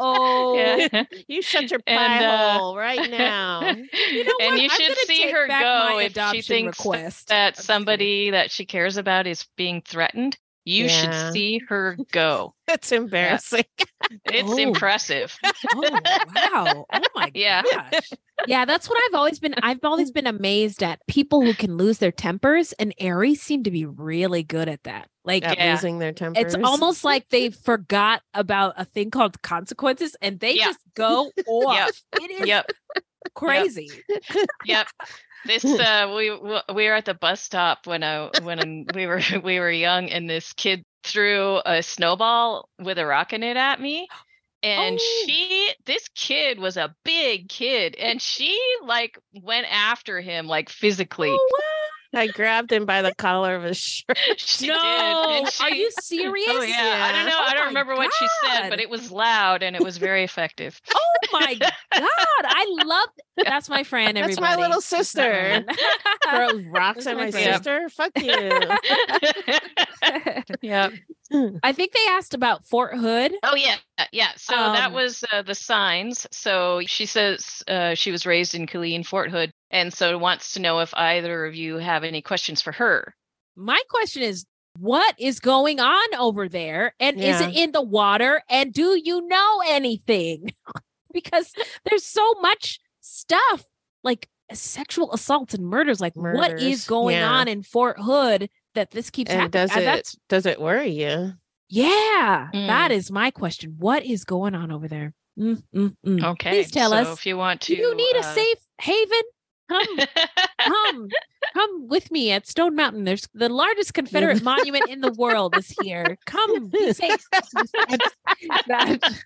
oh. Yeah. you shut your pie And, uh, hole right now. You know and what? you I'm should gonna see take her back go my if she adoption thinks request. that somebody that she cares about is being threatened. You Yeah. should see her go. That's embarrassing. It's Oh. impressive. Oh wow! Oh my Yeah. gosh! Yeah, that's what I've always been. I've always been amazed at people who can lose their tempers, and Aries seem to be really good at that. Like At Yeah. losing their tempers. it's almost like they forgot about a thing called consequences, and they Yeah. just go off. Yep. It is Yep. crazy. Yep. This uh we we were at the bus stop when I when we were we were young and this kid threw a snowball with a rock in it at me and Oh. she this kid was a big kid and she like went after him like physically. I grabbed him by the collar of his shirt. She no, did. are you serious? Oh yeah, I don't know. Oh I don't my remember what she said, but it was loud and it was very effective. Oh my god! I love that's my friend. That's my little sister. friend. Rocks That's at my my friend. sister. Fuck you. yeah. I think they asked about Fort Hood. Oh yeah, yeah. So that Um, was uh, the signs. So she says uh, she was raised in Killeen, Fort Hood, and so wants to know if either of you have any questions for her. My question is, what is going on over there? And is it in the water? And do you know anything? because there's so much stuff like sexual assaults and murders. Like, murders. what is going yeah. on in Fort Hood that this keeps and happening? does Uh, it That's does it worry you? yeah, that Mm. is my question. What is going on over there? Mm, mm, mm. Okay. Please tell so us. if you want to. Do you need a uh, safe haven? Come, come, come with me at Stone Mountain. There's the largest Confederate monument in the world is here. Come, be safe.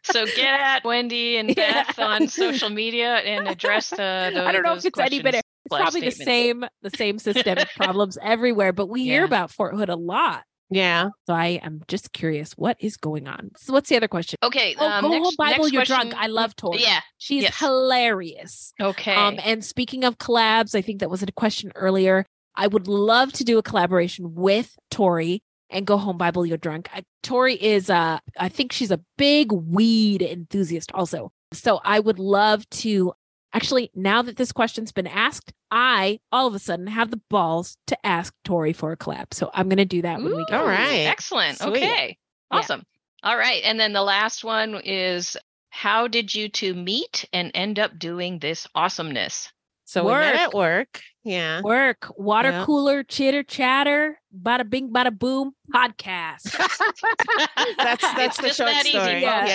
So get at Wendy and Yeah. Beth on social media and address the. the I don't know those if it's any better. It's slash probably the same, the same systemic problems everywhere, but we hear about Fort Hood a lot. Yeah. So I am just curious, what is going on? So what's the other question? Okay. Oh, um, go next, home, Bible, next you're question- drunk. I love Tori. Yeah. She's yes. hilarious. Okay. Um, and speaking of collabs, I think that was a question earlier. I would love to do a collaboration with Tori and Go Home Bible You're Drunk. I, Tori is uh I think she's a big weed enthusiast also. So I would love to actually now that this question's been asked, I all of a sudden have the balls to ask Tori for a collab. So I'm gonna do that when we get All right. Ooh. Excellent. Sweet. Okay. Yeah. Awesome. All right. And then the last one is how did you two meet and end up doing this awesomeness? So we met at work. Yeah. work, water Yeah. cooler, chitter chatter, bada bing, bada boom, podcast. That's that's It's the just short that story. folks.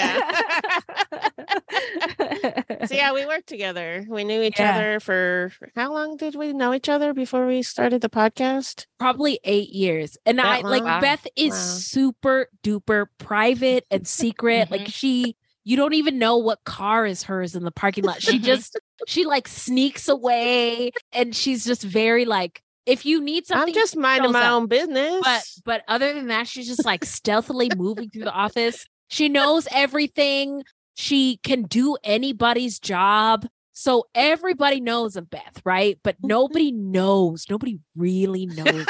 Yeah. so yeah, we worked together. We knew each Yeah. other for how long did we know each other before we started the podcast? probably eight years. And That I like long? Beth is Wow. super duper private and secret. Like mm-hmm. she, you don't even know what car is hers in the parking lot. She just, she like sneaks away and she's just very like, if you need something, I'm just minding my up. own business. But but other than that, she's just like stealthily moving through the office. She knows everything. She can do anybody's job. So everybody knows of Beth, right? But mm-hmm. nobody knows. Nobody really knows.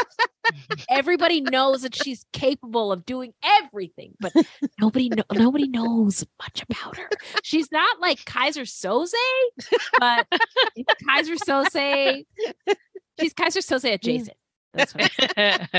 Everybody knows that she's capable of doing everything, but nobody nobody knows much about her. She's not like Keyser Söze, but Keyser Söze. She's Keyser Söze adjacent. That's what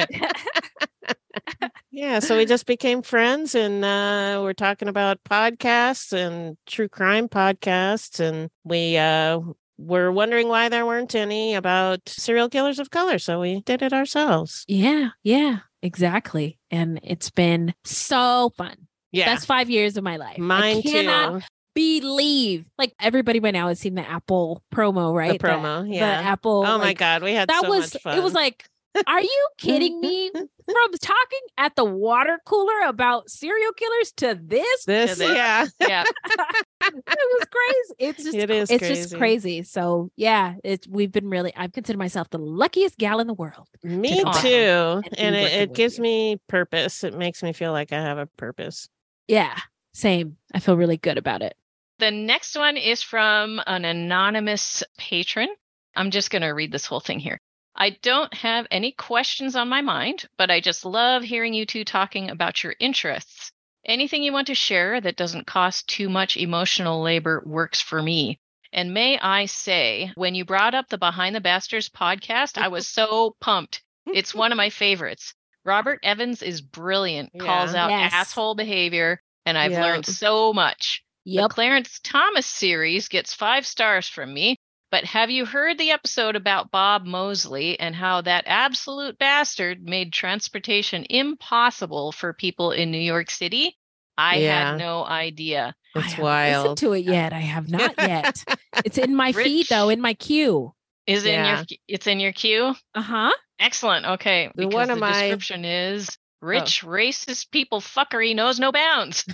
yeah, so we just became friends and uh we're talking about podcasts and true crime podcasts and we uh were wondering why there weren't any about serial killers of color, so we did it ourselves. Yeah, yeah, exactly. And it's been so fun. Yeah. That's five years of my life. Mine I cannot too. believe like everybody by now has seen the Apple promo, right? The promo, yeah. The Apple. Oh my god, we had that so was much fun. it was like are you kidding me? From talking at the water cooler about serial killers to this, this, this. yeah. yeah. it was crazy. It's just It is it's just crazy. crazy. So yeah, it's we've been really I've considered myself the luckiest gal in the world. Me come too. and And it, it gives you. me purpose. It makes me feel like I have a purpose. Yeah, same. I feel really good about it. The next one is from an anonymous patron. I'm just going to read this whole thing here. I don't have any questions on my mind, but I just love hearing you two talking about your interests. Anything you want to share that doesn't cost too much emotional labor works for me. And may I say, when you brought up the Behind the Bastards podcast, I was so pumped. It's one of my favorites. Robert Evans is brilliant, calls out Yes. asshole behavior, and I've Yep. learned so much. Yep. The Clarence Thomas series gets five stars from me. But have you heard the episode about Bob Moses and how that absolute bastard made transportation impossible for people in New York City? I Yeah. had no idea. It's Listen wild. to it yet. I have not yet. it's in my feed though, in my queue. Is it in your it's in your queue? Uh-huh. Excellent. Okay. The Because one the my- description is rich racist people fuckery knows no bounds.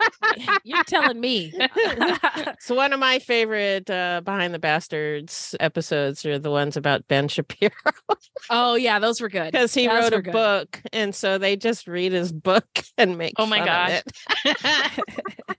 You're telling me. so one of my favorite uh, behind the bastards episodes are the ones about ben shapiro oh yeah, those were good. because he Those wrote a good. book and so they just read his book and make Oh my gosh.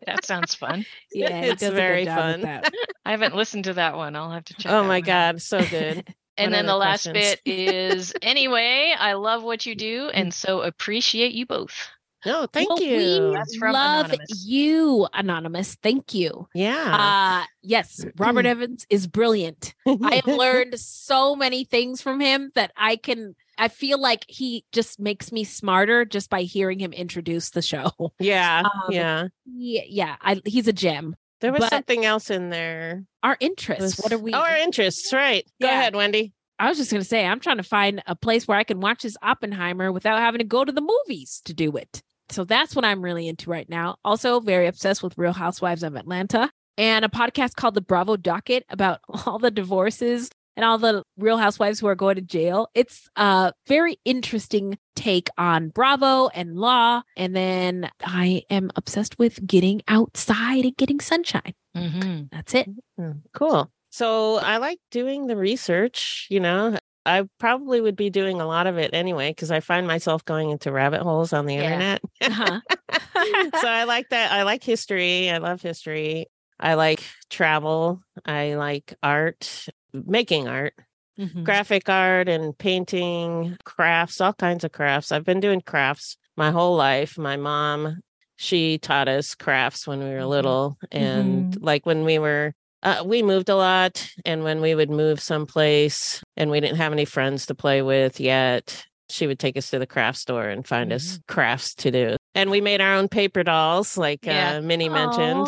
that sounds fun. Yeah, it's very fun. I haven't listened to that one. I'll have to check. oh my one god so good And What then the other last questions? bit is anyway, I love what you do and so appreciate you both. no thank Well, you We That's from love Anonymous. you, Anonymous. Thank you. yeah Uh yes, Robert Evans is brilliant. I have learned so many things from him that I can I feel like he just makes me smarter just by hearing him introduce the show. yeah Um, yeah Yeah, yeah, I, he's a gem. There was but- something else in there Our interests. What are we? oh our interests right go Yeah. ahead wendy I was just gonna say I'm trying to find a place where I can watch this Oppenheimer without having to go to the movies to do it. So that's what I'm really into right now. Also, very obsessed with Real Housewives of Atlanta and a podcast called The Bravo Docket about all the divorces and all the Real Housewives who are going to jail. It's a very interesting take on Bravo and law. And then I am obsessed with getting outside and getting sunshine. Mm-hmm. That's it. Hmm, Cool. So I like doing the research, you know. I probably would be doing a lot of it anyway because I find myself going into rabbit holes on the Yeah. internet. Uh-huh. so I like that. I like history. I love history. I like travel. I like art, making art, Mhm. graphic art and painting, crafts, all kinds of crafts. I've been doing crafts my whole life. My mom, she taught us crafts when we were little. And like when we were, uh, we moved a lot. And when we would move someplace and we didn't have any friends to play with yet, she would take us to the craft store and find us crafts to do. And we made our own paper dolls, like Yeah. uh, Minnie mentioned.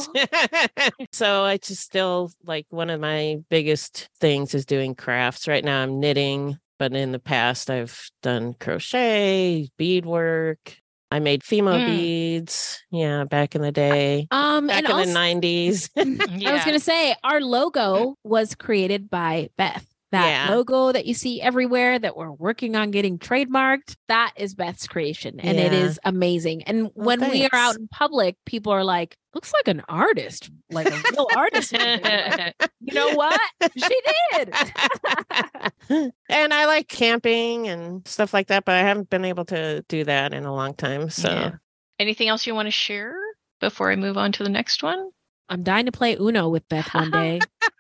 so I just still like one of my biggest things is doing crafts. Right now I'm knitting, but in the past I've done crochet, beadwork. I made Fimo Mm. beads. Yeah, back in the day. Um, back and in also- the nineties. I was going to say our logo was created by Beth. That Yeah. logo that you see everywhere that we're working on getting trademarked, that is Beth's creation and it Yeah. is amazing. And when we are out in public, people are like, looks like an artist, like a real artist. You know what? She did. and I like camping and stuff like that, but I haven't been able to do that in a long time. So Yeah. Anything else you want to share before I move on to the next one? I'm dying to play Uno with Beth one day.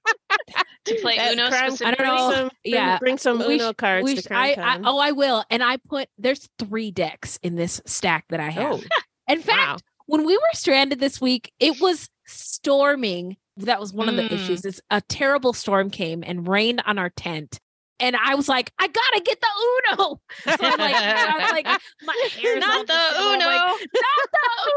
To play That Uno crime- I don't know. Bring some- bring- yeah, bring some we Uno sh- cards we to sh- Crime I, I, oh, I will. And I put there's three decks in this stack that I have. Oh, In fact, when we were stranded this week, it was storming. That was one of the Mm. issues. It's a terrible storm came and rained on our tent. And I was like, I gotta get the Uno. So I'm like, I'm like, my hair's Not all the Uno. like, not the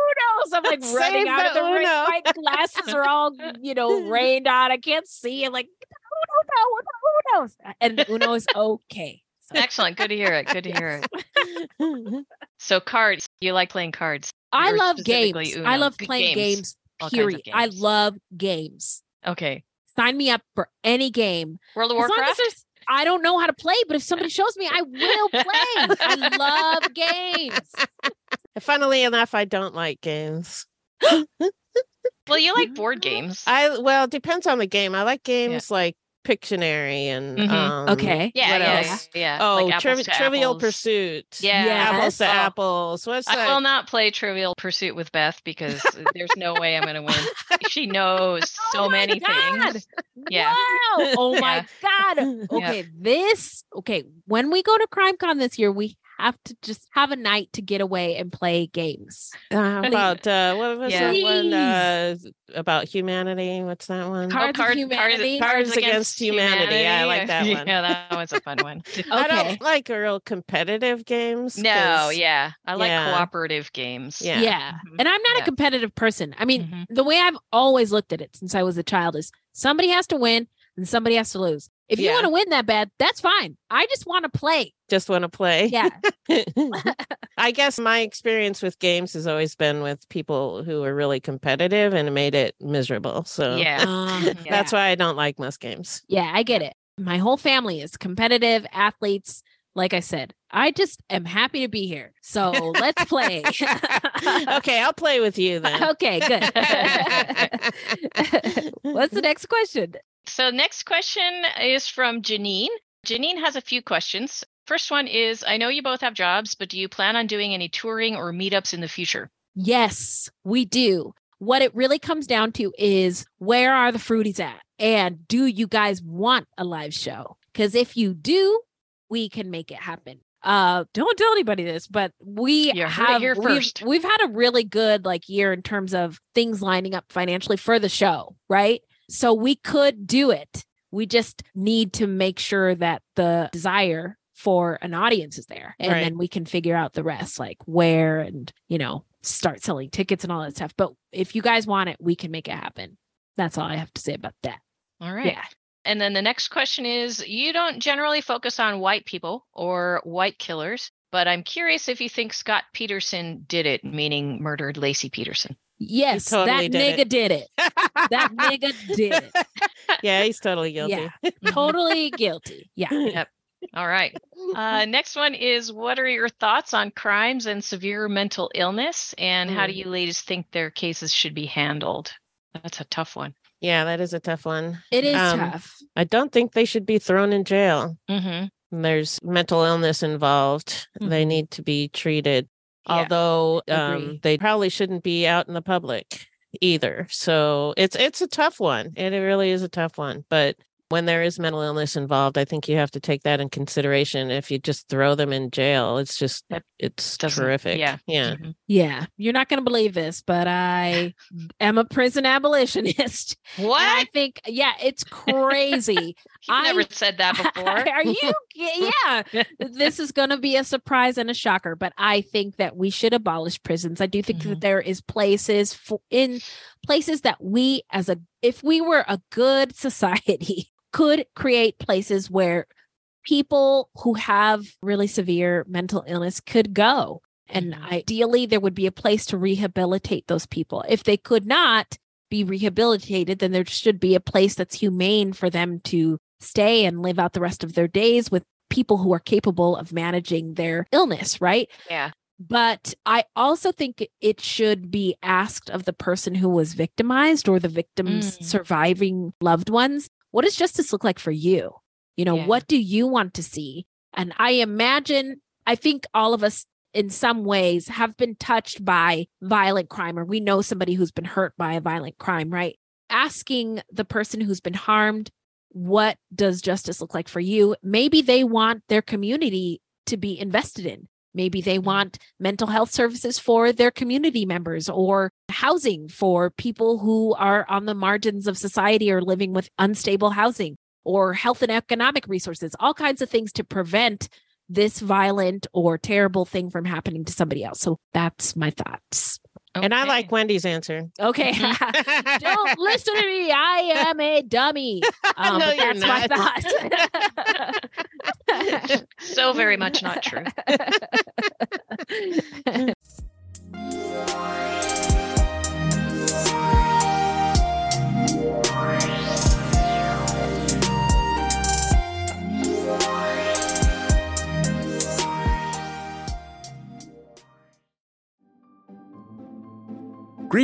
Uno. I'm like running Save out of the the rain. My glasses are all, you know, rained on. I can't see. I'm like, the Uno, the Uno's. And Uno is okay. So Excellent. Good to hear it. Good to hear it. So cards. You like playing cards. I Or love specifically games. Uno. I love Good playing games. All kinds of period. I love games. Okay. Sign me up for any game. World of As long as Warcraft? I don't know how to play, but if somebody shows me, I will play. I love games. funnily enough, I don't like games. Well, you like board games. I well, it depends on the game. I like games like Pictionary and Mhm. um, Okay. Yeah, what yeah, else? yeah, yeah. Oh, Like Apples Trivi- to Trivial Apples. Pursuit. Yeah. apples to Oh. apples. What's that? I will not play Trivial Pursuit with Beth because there's no way I'm going to win. She knows so many things. Yeah. Wow. Oh my God. Okay. This, okay. When we go to CrimeCon this year, we have to just have a night to get away and play games. Uh, about uh, what was Yeah. that one uh, about humanity? What's that one? Cards of Card- Humanity? Cards Against Humanity. Yeah, I like that one. Yeah, that was a fun one. I Okay. don't like real competitive games. No, yeah. I like Yeah. cooperative games. Yeah. Yeah. And I'm not Yeah. a competitive person. I mean, Mhm. the way I've always looked at it since I was a child is somebody has to win and somebody has to lose. If you Yeah. want to win that bad, that's fine. I just want to play. Just want to play. Yeah. I guess my experience with games has always been with people who are really competitive and made it miserable. So Yeah. Uh, that's why I don't like most games. yeah, I get it. My whole family is competitive athletes. Like I said, I just am happy to be here. So let's play. okay, I'll play with you then. okay, good. What's the next question? So, next question is from Janine. Janine has a few questions. First one is I know you both have jobs, but do you plan on doing any touring or meetups in the future? Yes, we do. What it really comes down to is where are the fruities at? And do you guys want a live show? Because if you do, we can make it happen. Uh, don't tell anybody this, but we You heard it have here we've, we've had a really good like year in terms of things lining up financially for the show, right? So we could do it. We just need to make sure that the desire for an audience is there. And Right. then we can figure out the rest, like where and, you know, start selling tickets and all that stuff. But if you guys want it, we can make it happen. That's all I have to say about that. All right. Yeah. And then the next question is you don't generally focus on white people or white killers, but I'm curious if you think Scott Peterson did it, meaning murdered Laci Peterson. Yes, totally that did nigga it. did it. That nigga did it. yeah, he's totally guilty. Yeah. totally guilty. Yeah. Yep. All right. Uh, next one is what are your thoughts on crimes and severe mental illness? And how do Mm. you ladies think their cases should be handled? That's a tough one. Yeah, that is a tough one. It is Um, tough. I don't think they should be thrown in jail. Mm-hmm. There's mental illness involved. They Mhm. need to be treated. Yeah. Although um, they probably shouldn't be out in the public either. So it's it's a tough one. And It really is a tough one. But when there is mental illness involved, I think you have to take that in consideration. If you just throw them in jail, it's just That it's doesn't- terrific. yeah. Yeah. Mhm. Yeah. You're not going to believe this, but I am a prison abolitionist. What? And I think, yeah, it's crazy. I- never said that before. Are you? Yeah. this is going to be a surprise and a shocker, but I think that we should abolish prisons. I do think Mm-hmm. that there is places for, in places that we, as a, if we were a good society, could create places where people who have really severe mental illness could go. And Mm-hmm. ideally, there would be a place to rehabilitate those people. If they could not be rehabilitated, then there should be a place that's humane for them to stay and live out the rest of their days with people who are capable of managing their illness, right? Yeah. But I also think it should be asked of the person who was victimized or the victim's Mm. surviving loved ones what does justice look like for you? You know, Yeah. what do you want to see? And I imagine, I think all of us in some ways have been touched by violent crime or we know somebody who's been hurt by a violent crime, right? Asking the person who's been harmed, what does justice look like for you? Maybe they want their community to be invested in. Maybe they mm-hmm. want mental health services for their community members or housing for people who are on the margins of society or living with unstable housing or health and economic resources, all kinds of things to prevent this violent or terrible thing from happening to somebody else. So that's my thoughts. And I like Wendy's answer. Okay. Don't listen to me. I am a dummy. Um, No, but you're that's my thought. so very much not true.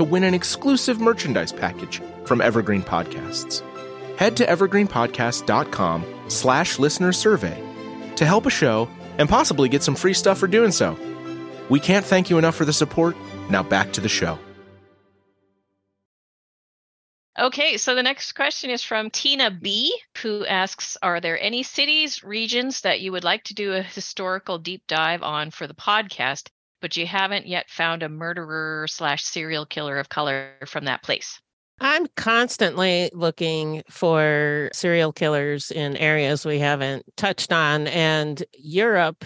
to win an exclusive merchandise package from Evergreen Podcasts. Head to evergreenpodcast.com slash listener survey to help a show and possibly get some free stuff for doing so. We can't thank you enough for the support. Now back to the show. Okay, so the next question is from Tina B, who asks Are there any cities, regions that you would like to do a historical deep dive on for the podcast, but you haven't yet found a murderer slash serial killer of color from that place? I'm constantly looking for serial killers in areas we haven't touched on, and Europe,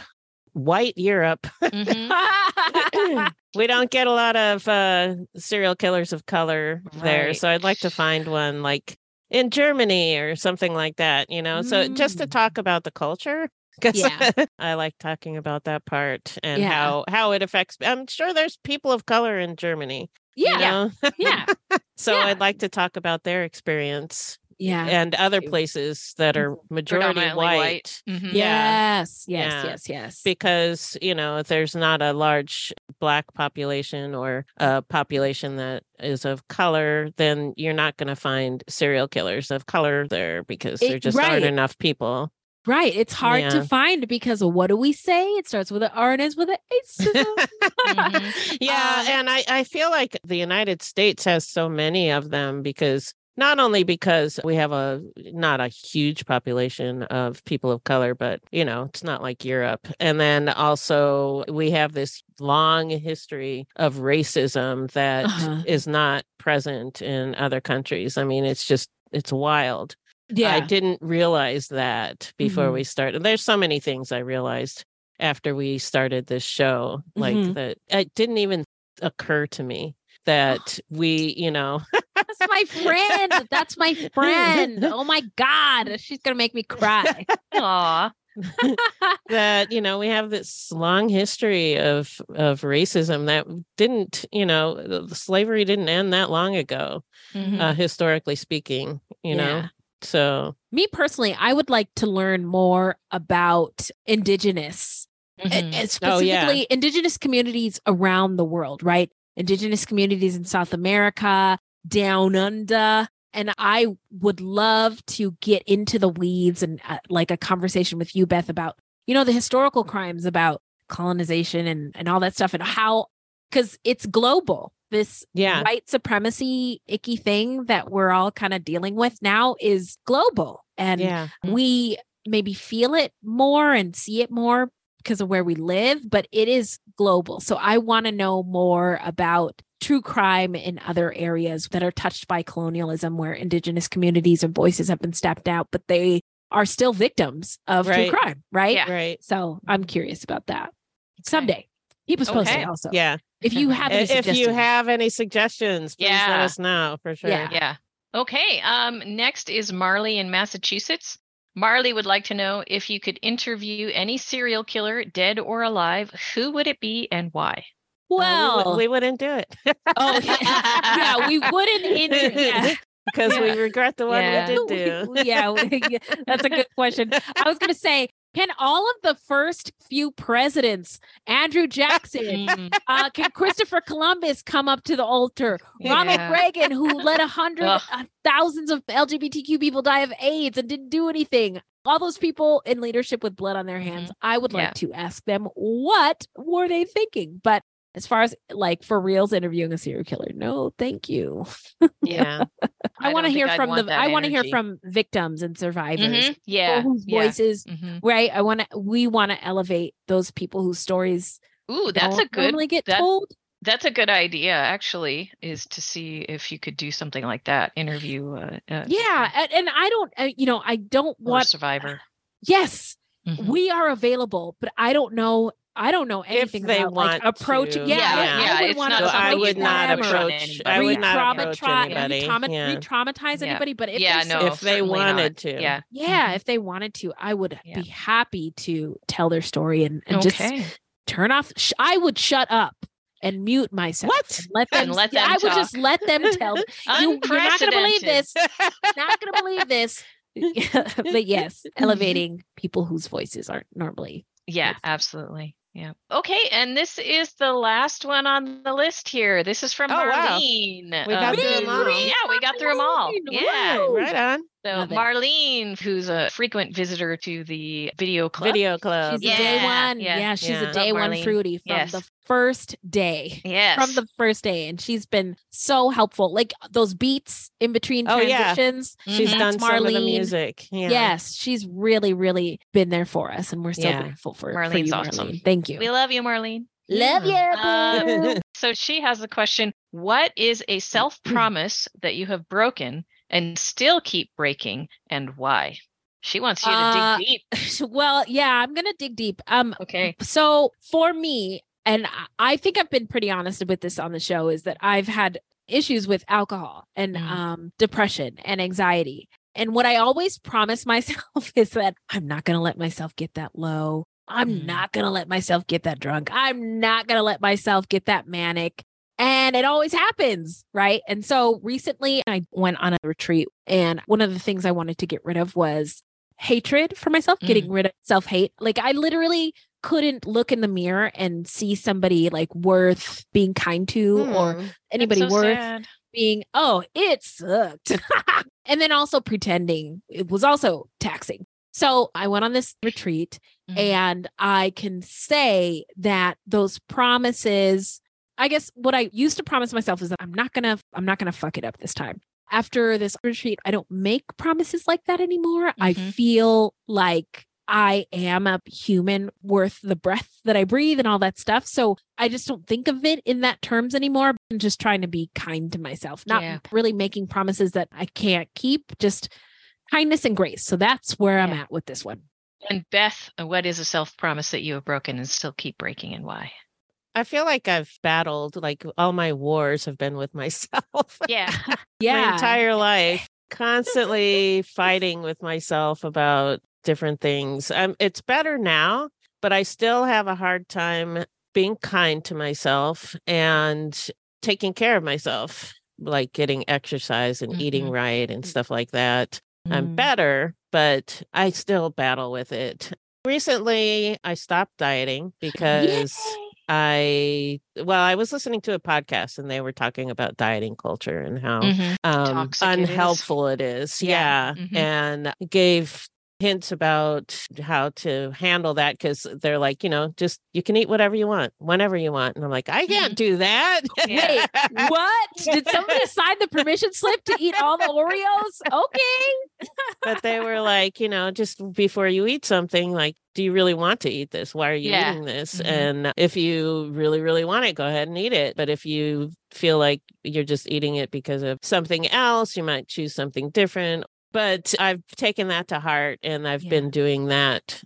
white Europe. Mm-hmm. we don't get a lot of uh, serial killers of color there. So I'd like to find one like in Germany or something like that, you know? So just to talk about the culture. Because Yeah. I like talking about that part and Yeah. how how it affects. I'm sure there's people of color in Germany. you Yeah. know? Yeah. so I'd like to talk about their experience. Yeah. And other places that are majority Predominantly white. white. Mhm. Yeah. Yes, yes, Yeah. yes, yes. Because, you know, if there's not a large black population or a population that is of color, then you're not going to find serial killers of color there because It- there just aren't enough people. Right. It's hard Yeah. to find because what do we say? It starts with an R and ends with an H. Yeah, Um, and I, I feel like the United States has so many of them because not only because we have a not a huge population of people of color, but you know, it's not like Europe. And then also we have this long history of racism that is Uh-huh. not present in other countries. I mean, it's just it's wild. I didn't realize that before Mhm. we started. There's so many things I realized after we started this show, like Mhm. that it didn't even occur to me that we, you know, That's my friend. That's my friend. Oh my God. She's gonna make me cry. Aw. that you know we have this long history of of racism that didn't you know slavery didn't end that long ago Mhm. uh, historically speaking you know Yeah. So Me personally, I would like to learn more about indigenous, and, Mhm. and Oh, yeah. specifically indigenous communities around the world, right? Indigenous communities in South America, down under. And I would love to get into the weeds and uh, like a conversation with you, Beth, about, you know, the historical crimes about colonization and, and all that stuff and how, because it's global. This Yeah. white supremacy icky thing that we're all kind of dealing with now is global. And yeah mm-hmm. we maybe feel it more and see it more because of where we live, but it is global. So I want to know more about true crime in other areas that are touched by colonialism, where indigenous communities and voices have been stepped out, but they are still victims of Right. true crime, right? Yeah. right So I'm curious about that. Someday. Keep us posted Okay. also. yeah If you have any if you suggestions. have any suggestions please let us know for sure Yeah. Yeah. Okay. Um, next is Marley in Massachusetts. Marley would like to know if you could interview any serial killer, dead or alive, who would it be and why? Uh, we well, we, wouldn't do it oh, yeah, we wouldn't. Inter- yeah. because we regret the one Yeah. we did do yeah, we- yeah, that's a good question. I was going to say, can all of the first few presidents, Andrew Jackson, Mm. uh, can Christopher Columbus come up to the altar? Ronald Yeah. Reagan, who let a hundred uh, thousands of LGBTQ people die of AIDS and didn't do anything. All those people in leadership with blood on their hands. I would like Mm-hmm. Yeah. to ask them what were they thinking? But as far as like for reals interviewing a serial killer, no, thank you. yeah I, I want to hear I'd from the I want to hear from victims and survivors. Mhm. Yeah. whose yeah. voices Mhm. right i want to we want to elevate those people whose stories Ooh, that's a good. normally get that- told That's a good idea, actually, is to see if you could do something like that. Interview. Uh, uh, yeah and, and i don't uh, you know i don't want survivor. yes Mhm. we are available but i don't know I don't know anything they about like want approaching. to. Yeah, Yeah, I, yeah, I would it's want not to. I would not wanna approach. I would not approach anybody. Re-trauma- Yeah. re-traumatize Yeah. anybody. But if yeah, they, no, If they wanted not. to. Yeah. yeah, mm-hmm. if they wanted to, I would be happy to tell their story and, and Okay. just turn off. Sh- I would shut up and mute myself. What? And let them. And let yeah, them I would just let them tell. you, you're not going to believe this. Unprecedented. not going to believe this. but yes, elevating mm-hmm. people whose voices aren't normally. Yeah, absolutely. Yeah. Okay, and this is the last one on the list here. This is from Oh, wow. Marlene. We uh, got through 'em all. Yeah, we got through them all. Yeah. Woo, right on. So Love it. Marlene, who's a frequent visitor to the video club. Video club. She's a day one. Yeah, yeah. she's Yeah. a day one fruity from Yes. the first day. Yes. From the first day. And she's been so helpful. Like those beats in between Oh, yeah. transitions. She's done some of the Marlene. music. Yeah. Yes, she's really, really been there for us. And we're so Yeah. grateful for, for Marlene's you, awesome. Marlene. Thank you. We love you, Marlene. Love you. Um, so she has a question. What is a self promise that you have broken and still keep breaking and why? She wants you to Uh, dig deep. well, yeah, I'm gonna dig deep. Um, Okay. So for me, and I- think I've been pretty honest with this on the show, is that I've had issues with alcohol and Mm. um, depression and anxiety. And what I always promise myself is that I'm not gonna let myself get that low. I'm Mm. not gonna let myself get that drunk. I'm not gonna let myself get that manic. And it always happens, right? And so recently I went on a retreat, and one of the things I wanted to get rid of was hatred for myself, getting rid of self hate. Like I literally couldn't look in the mirror and see somebody like worth being kind to or Hmm. anybody so worth sad. being, oh, it sucked. and then also pretending it was also taxing. So I went on this retreat Mhm. and I can say that those promises, I guess what I used to promise myself is that I'm not gonna, I'm not gonna fuck it up this time. After this retreat, I don't make promises like that anymore. I Mhm. feel like I am a human worth the breath that I breathe and all that stuff. So I just don't think of it in that terms anymore. I'm just trying to be kind to myself, not Yeah. really making promises that I can't keep, just kindness and grace. So that's where I'm at with this one. And Beth, what is a self promise that you have broken and still keep breaking and why? I feel like I've battled, like all my wars have been with myself. Yeah. Yeah. my Yeah. entire life, constantly fighting with myself about different things. Um, it's better now, but I still have a hard time being kind to myself and taking care of myself, like getting exercise and eating Mhm. right and stuff like that. I'm Mm. better, but I still battle with it. Recently, I stopped dieting because I, well, I was listening to a podcast and they were talking about dieting culture and how Mhm. um, Toxic it is. unhelpful it is. Yeah. Yeah. Mhm. And gave hints about how to handle that because they're like, you know, just you can eat whatever you want, whenever you want. And I'm like, I can't do that. Wait, what? Did somebody sign the permission slip to eat all the Oreos? Okay. but they were like, you know, just before you eat something, like, do you really want to eat this? Why are you Yeah. eating this? Mhm. And if you really, really want it, go ahead and eat it. But if you feel like you're just eating it because of something else, you might choose something different. But I've taken that to heart and I've been doing that.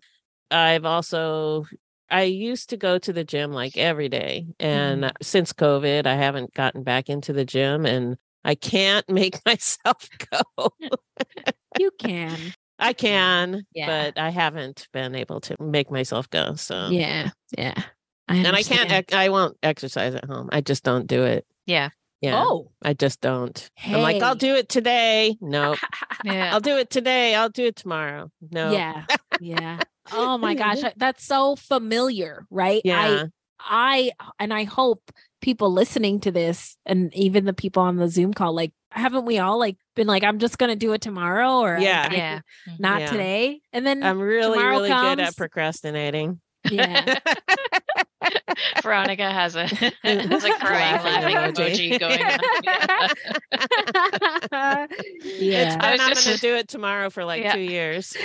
I've also I used to go to the gym like every day. And Mm-hmm. since COVID, I haven't gotten back into the gym and I can't make myself go. You can. I can, Yeah. but I haven't been able to make myself go. So Yeah. Yeah. I and I can't. I won't exercise at home. I just don't do it. Yeah. Yeah. Oh. I just don't. I'm like, I'll do it today. No, Yeah. I'll do it today. I'll do it tomorrow. No. Yeah. Yeah. Oh my gosh. That's so familiar, right? Yeah. I I and I hope people listening to this and even the people on the Zoom call, like, haven't we all like been like, I'm just gonna do it tomorrow or Yeah. I- Yeah. not Yeah. today. And then I'm really, tomorrow really good at procrastinating. Yeah. Veronica has a has a crying Laughing laughing emoji emoji. going on. yeah. I was I'm not just- going to do it tomorrow for like Yeah. two years.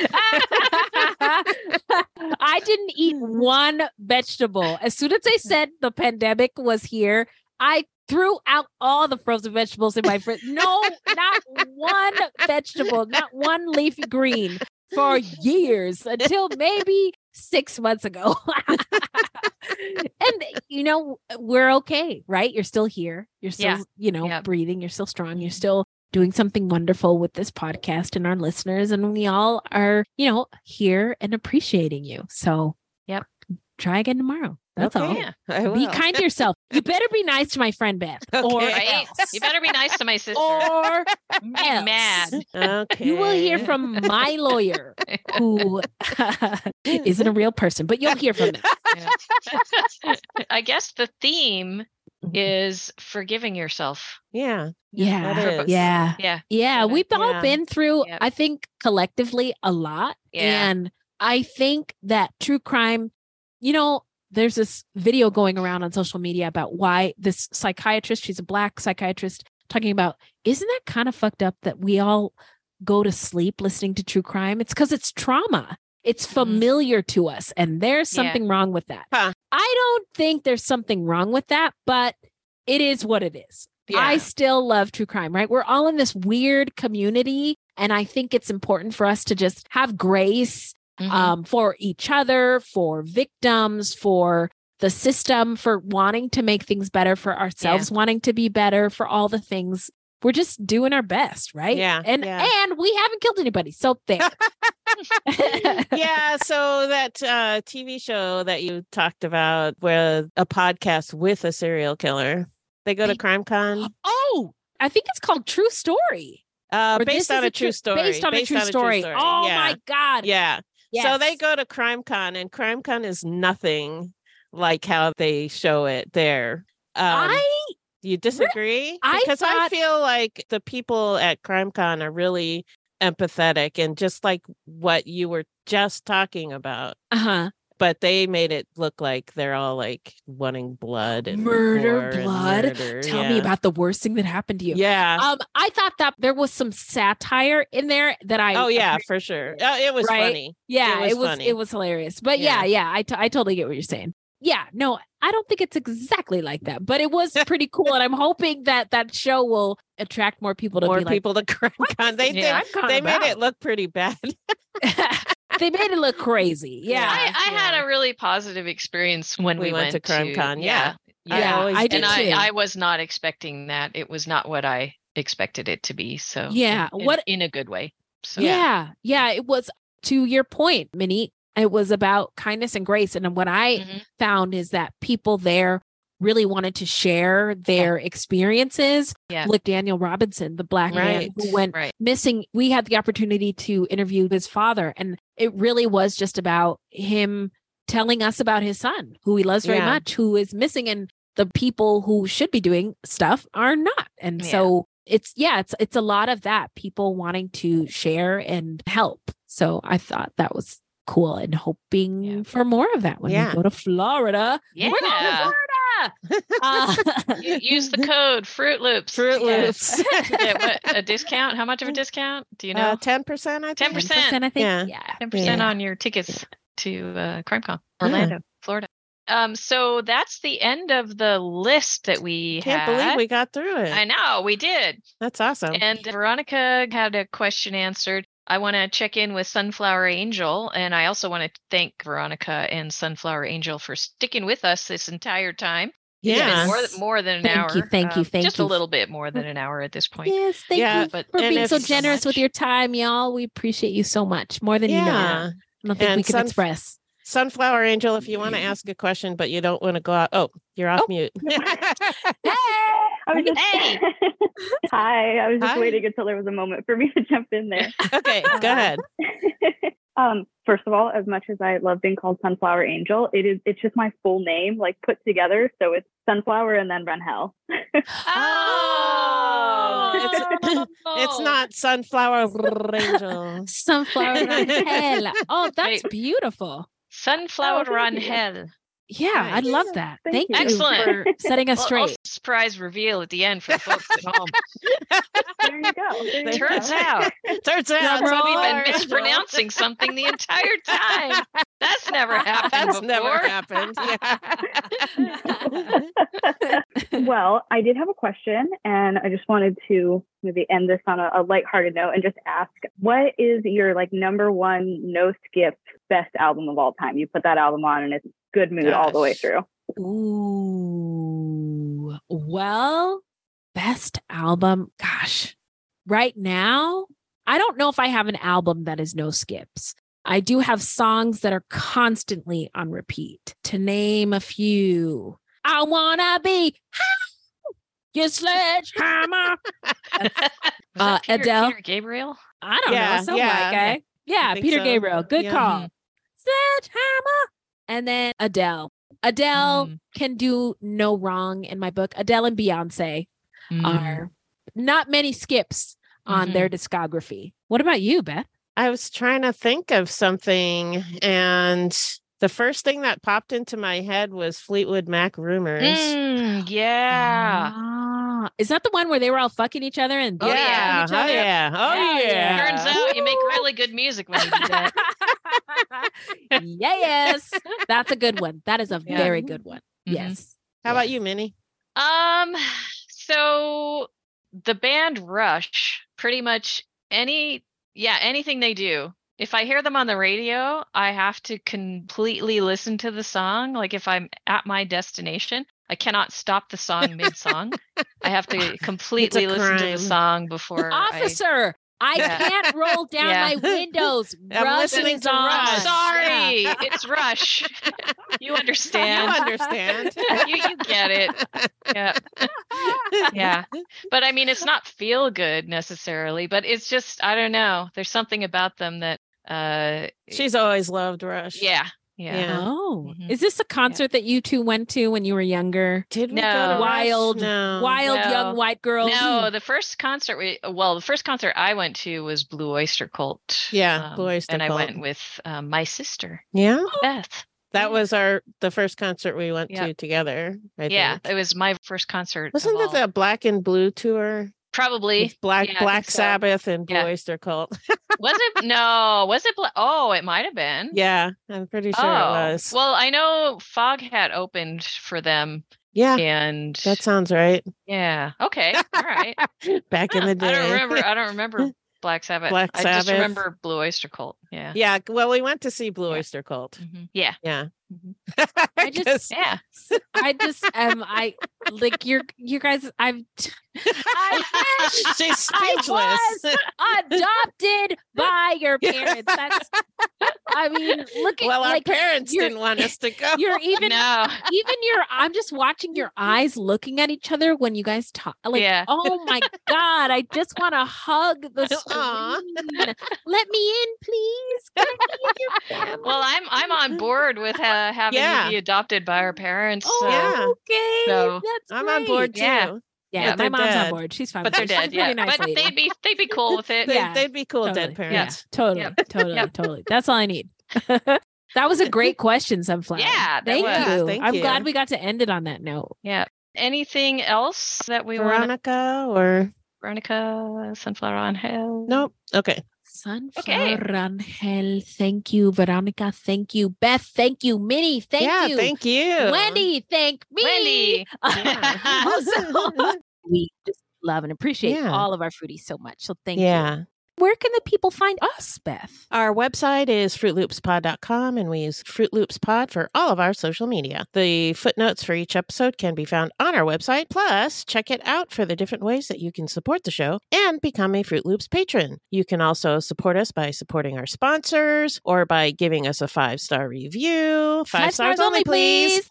I didn't eat one vegetable. As soon as they said the pandemic was here, I threw out all the frozen vegetables in my fridge. No, not one vegetable, not one leafy green for years until maybe six months ago. and you know, we're okay, right? You're still here. You're still, Yeah. you know, Yeah. breathing. You're still strong. You're mm-hmm. still doing something wonderful with this podcast and our listeners. And we all are, you know, here and appreciating you. So. Try again tomorrow. That's all. Yeah, I Be kind to yourself. You better be nice to my friend Beth. Or right? else. You better be nice to my sister. Or be else. mad. Okay. You will hear from my lawyer, who isn't a real person, but you'll hear from them. I guess the theme is forgiving yourself. Yeah. Yeah. Yeah. Yeah. Yeah. We've all Yeah. been through, I think, collectively a lot. Yeah. And I think that true crime, you know, there's this video going around on social media about why this psychiatrist, she's a black psychiatrist, talking about, isn't that kind of fucked up that we all go to sleep listening to true crime? It's because it's trauma. It's familiar to us, and there's Mm-hmm. Yeah. something wrong with that. I don't think there's something wrong with that, but it is what it is. I still love true crime, right? We're all in this weird community. And I think it's important for us to just have grace Mm-hmm. um, for each other, for victims, for the system, for wanting to make things better, for ourselves wanting to be better, for all the things. We're just doing our best, right? Yeah, And yeah. and we haven't killed anybody. So there. yeah, so that uh, TV show that you talked about, where a podcast with a serial killer, they go to Crime Con. Oh, I think it's called True Story. Uh, based on a true story. Based on a true story. Oh Yeah. my God. Yeah. So they go to CrimeCon, and CrimeCon is nothing like how they show it there. Um, I you disagree? I because I feel like the people at CrimeCon are really empathetic and just like what you were just talking about. Uh-huh. But they made it look like they're all like wanting blood and murder, gore and blood. murder, Tell me about the worst thing that happened to you. Yeah. Um, I thought that there was some satire in there that I. Oh yeah, for sure. Uh, it was Right? funny. Yeah, it was. funny. It was hilarious. But yeah, yeah, I, t- I totally get what you're saying. Yeah, no, I don't think it's exactly like that, but it was pretty cool, and I'm hoping that that show will attract more people to more be like, people to CrimeCon. They Yeah. did. They made it look pretty bad. they made it look crazy. Yeah, I, I had a really positive experience when we, We went to CrimeCon, yeah. I yeah, always I did and too. I, I was not expecting that. It was not what I expected it to be. So Yeah, in- in- what- in a good way. So Yeah. yeah. It was to your point, Minnie. It was about kindness and grace. And what I Mm-hmm. found is that people there really wanted to share their experiences. Yeah. Like Daniel Robinson, the black man who went Right. missing. We had the opportunity to interview his father, and it really was just about him telling us about his son, who he loves very Yeah. much, who is missing, and the people who should be doing stuff are not. And Yeah. so it's yeah, it's it's a lot of that people wanting to share and help. So I thought that was cool and hoping for more of that when Yeah. we go to Florida. We're going to Yeah. Florida. Uh, use the code Fruit Loops. Fruit Yes. Loops. get what, a discount? How much of a discount? Do you know? Uh, Ten percent, I think. Ten percent. I think. Yeah. Yeah. Ten percent on your tickets to uh, CrimeCon, Orlando, Florida. Um, so that's the end of the list that we Can't had. believe we got through it. I know we did. That's awesome. And Veronica had a question answered. I want to check in with Sunflower Angel, and I also want to thank Veronica and Sunflower Angel for sticking with us this entire time. It's been Yes. more, more than an Thank hour. you, thank you, um, thank just you. a little bit more than an hour at this point. Yes, thank Yeah, you but- for being so if- generous with your time, y'all. We appreciate you so much, more than you know. Yeah. I don't think And we can Sunf- express. Sunflower Angel, if you want to ask a question, but you don't want to go out. Oh, you're off mute. hey! I was just, Hey. Hi, I was just Hi. waiting until there was a moment for me to jump in there. okay, go ahead. Um, first of all, as much as I love being called Sunflower Angel, it is it's just my full name, like put together. So it's Sunflower and then Rangel. Oh, it's, it's not Sunflower Angel. Sunflower Rangel. Oh, that's Wait. beautiful. Sunflower Oh, thank you. Rangel. Yeah, I love that. Thank Thank, you. you Excellent. for setting us Well, straight. also surprise reveal at the end for the folks at home. There you go. There you Turns go. out Turns out we've Sunflower been Angel. mispronouncing something the entire time. That's never happened That's before. never happened. Yeah. well, I did have a question, and I just wanted to maybe end this on a, a lighthearted note and just ask, what is your like number one no skip best album of all time? You put that album on, and it's good mood all the way through. Ooh. Well, best album. Gosh, right now, I don't know if I have an album that is no skips. I do have songs that are constantly on repeat. To name a few, I wanna be your sledgehammer. uh, Peter, Adele. Peter Gabriel. I don't Yeah, know. Something yeah, like yeah. Yeah, Peter so. Gabriel. Good Yeah. call. Sledgehammer. And then Adele. Adele Mm. can do no wrong in my book. Adele and Beyonce Mm. are not many skips on Mm-hmm. their discography. What about you, Beth? I was trying to think of something, and the first thing that popped into my head was Fleetwood Mac Rumours. Mm, yeah. Ah, is that the one where they were all fucking each other and Oh, yeah. on each Oh yeah! Oh Hell yeah! Turns out you make really good music when you do that. yes, that's a good one. That is a Yeah. very good one. Mhm. Yes. How about you, Minnie? Um, so the band Rush, pretty much any, yeah, anything they do. If I hear them on the radio, I have to completely listen to the song. Like if I'm at my destination, I cannot stop the song mid song. I have to completely listen to the song before I. Officer, I Yeah. can't roll down Yeah. my windows. I'm Rush listening is to on. Rush. Sorry, Yeah. it's Rush. You understand. You understand? you, you get it. Yeah. yeah. But I mean, it's not feel good necessarily, but it's just, I don't know. There's something about them that, uh, She's always loved Rush. yeah. Yeah. Yeah. Oh, Mhm. is this a concert that you two went to when you were younger? Did we No. go to Wild, No. wild No. young white girls. No, the first concert we, well, the first concert I went to was Blue Oyster Cult. Yeah, Blue Oyster And I went with um, my sister, Yeah, Beth. that was our the first concert we went Yeah. to together. I yeah, think. it was my first concert. Wasn't all. that the Black and Blue tour? Probably. With Black Yeah, Black so. Sabbath and Blue Yeah. Oyster Cult. Was it? No. Was it? Bla- oh, it might have been. yeah, I'm pretty sure oh. it was. Well, I know Foghat opened for them, yeah, and that sounds right. yeah. Okay. All right. Back in the day. I don't remember. I don't remember Black Sabbath. Black I just remember Blue Oyster Cult. Yeah. yeah, well, we went to see Blue Oyster Cult. Mhm. Yeah. Yeah. I just, 'Cause- Yeah. I just am. I like you're, you guys. I've, I wish She's I speechless. was adopted by your parents. That's. I mean, look at well, our like parents didn't want us to go. You're even No. even your I'm just watching your eyes looking at each other when you guys talk. Like, Yeah. oh my god, I just want to hug the Aw. screen. Let me in, please. Can I be in your family? Well, I'm I'm on board with uh, having Yeah. you be adopted by our parents. Oh, so- yeah. okay. So- That's I'm on board too. Yeah. Yeah, But my mom's dead. on board. She's fine. But with they're it. She's dead. Yeah. nice but lady. they'd be they'd be cool with it. They, Yeah. They'd be cool, Totally. dead parents. Yeah, totally, Yep. totally, Yep. totally. That's all I need. that was a great question, Sunflower. Yeah, thank was. you. Thank I'm you. glad we got to end it on that note. Yeah. Anything else that we want? Veronica or Veronica, Sunflower Rangel. nope. Okay. Sunflower Angel, thank you. Veronica, thank you. Beth, thank you. Minnie, thank yeah, you. thank you. Wendy, thank me. Wendy. Also, we just love and appreciate Yeah. all of our fruities so much. So thank you. Where can the people find us, Beth? Our website is fruitloopspod.com and we use Fruit Loops Pod for all of our social media. The footnotes for each episode can be found on our website. Plus, check it out for the different ways that you can support the show and become a Fruit Loops patron. You can also support us by supporting our sponsors or by giving us a five star review. Five, stars, only, please.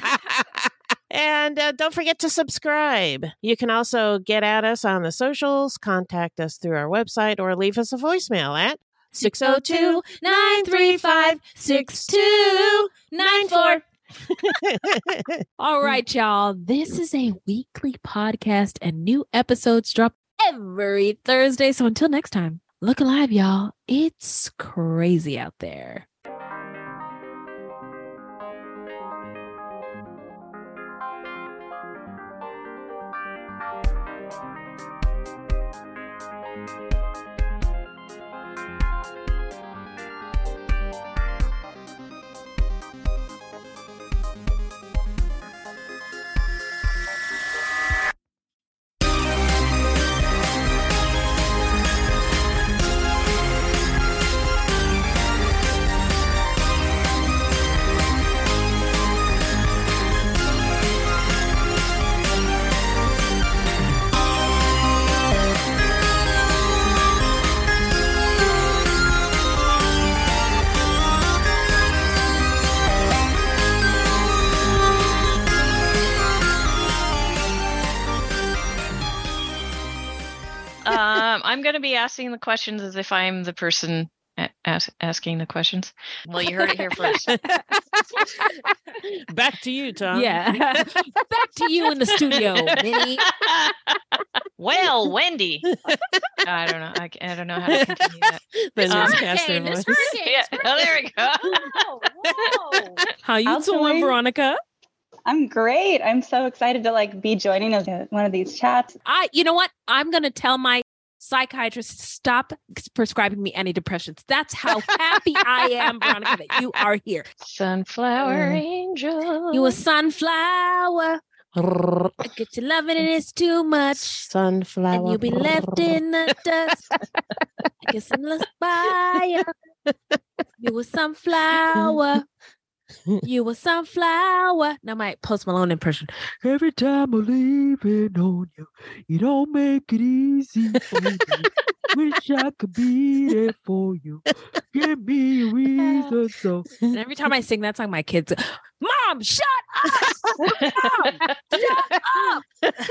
And uh, don't forget to subscribe. You can also get at us on the socials, contact us through our website, or leave us a voicemail at 602 935 6294. All right, y'all. This is a weekly podcast, and new episodes drop every Thursday. So until next time, look alive, y'all. It's crazy out there. Asking the questions as if I'm the person a- as- asking the questions. Well, you heard it here first. Back to you, Tom. Yeah. Back to you in the studio, Minnie. well, Wendy. I don't know. I, I don't know how to continue that. The Um, newscaster hurricane, voice. hurricane, Yeah, oh, there we go. How you How's doing. Veronica? I'm great. I'm so excited to like be joining us at one of these chats. I, you know what? I'm going to tell my psychiatrist stop prescribing me antidepressants. That's how happy I am, Veronica, that you are here. Sunflower mm. angel. You a sunflower. I get you loving and it's too much. Sunflower. And you'll be left in the dust. I guess I'm lost by you. You a sunflower. You a sunflower. Now my Post Malone impression. Every time I'm leaving on you, you don't make it easy for me. Wish I could be there for you. Give me a reason so. And every time I sing that song, my kids, Mom, shut up! Mom, shut up!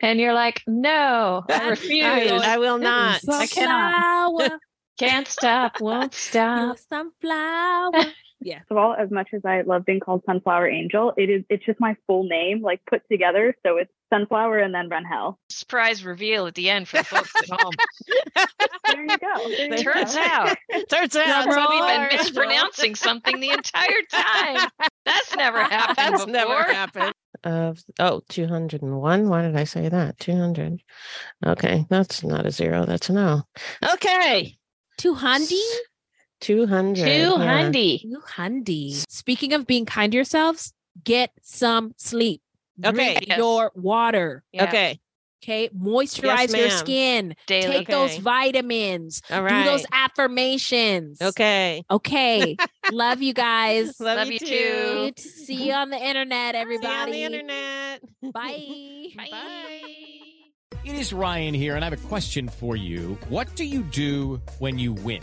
And you're like, no, I refuse. I, I will not. I cannot. Sunflower. Can't stop, won't You stop. a sunflower. Yeah. First of all, as much as I love being called Sunflower Angel, it is it's just my full name, like put together. So it's Sunflower and then Rangel. Surprise reveal at the end for the folks at home. There you go. There you Turns go. out, Turns out I've Sunflower been Angel. mispronouncing something the entire time. That's never happened That's before. never happened. Of oh, 201. Why did I say that? 200. Okay, that's not a zero. That's an O. Okay. Two hundy? 200. Two yeah. hundy. Two hundy. Speaking of being kind to yourselves, get some sleep. Okay. Drink Yes. your water. Yeah. Okay. Okay. Moisturize your skin. Daily. Take those vitamins. All right. Do those affirmations. Okay. Okay. Love you guys. Love, Love you you too. too. To see you on the internet, See you everybody. on the internet. Bye. Bye. It is Ryan here, and I have a question for you. What do you do when you win?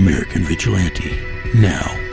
American Vigilante now.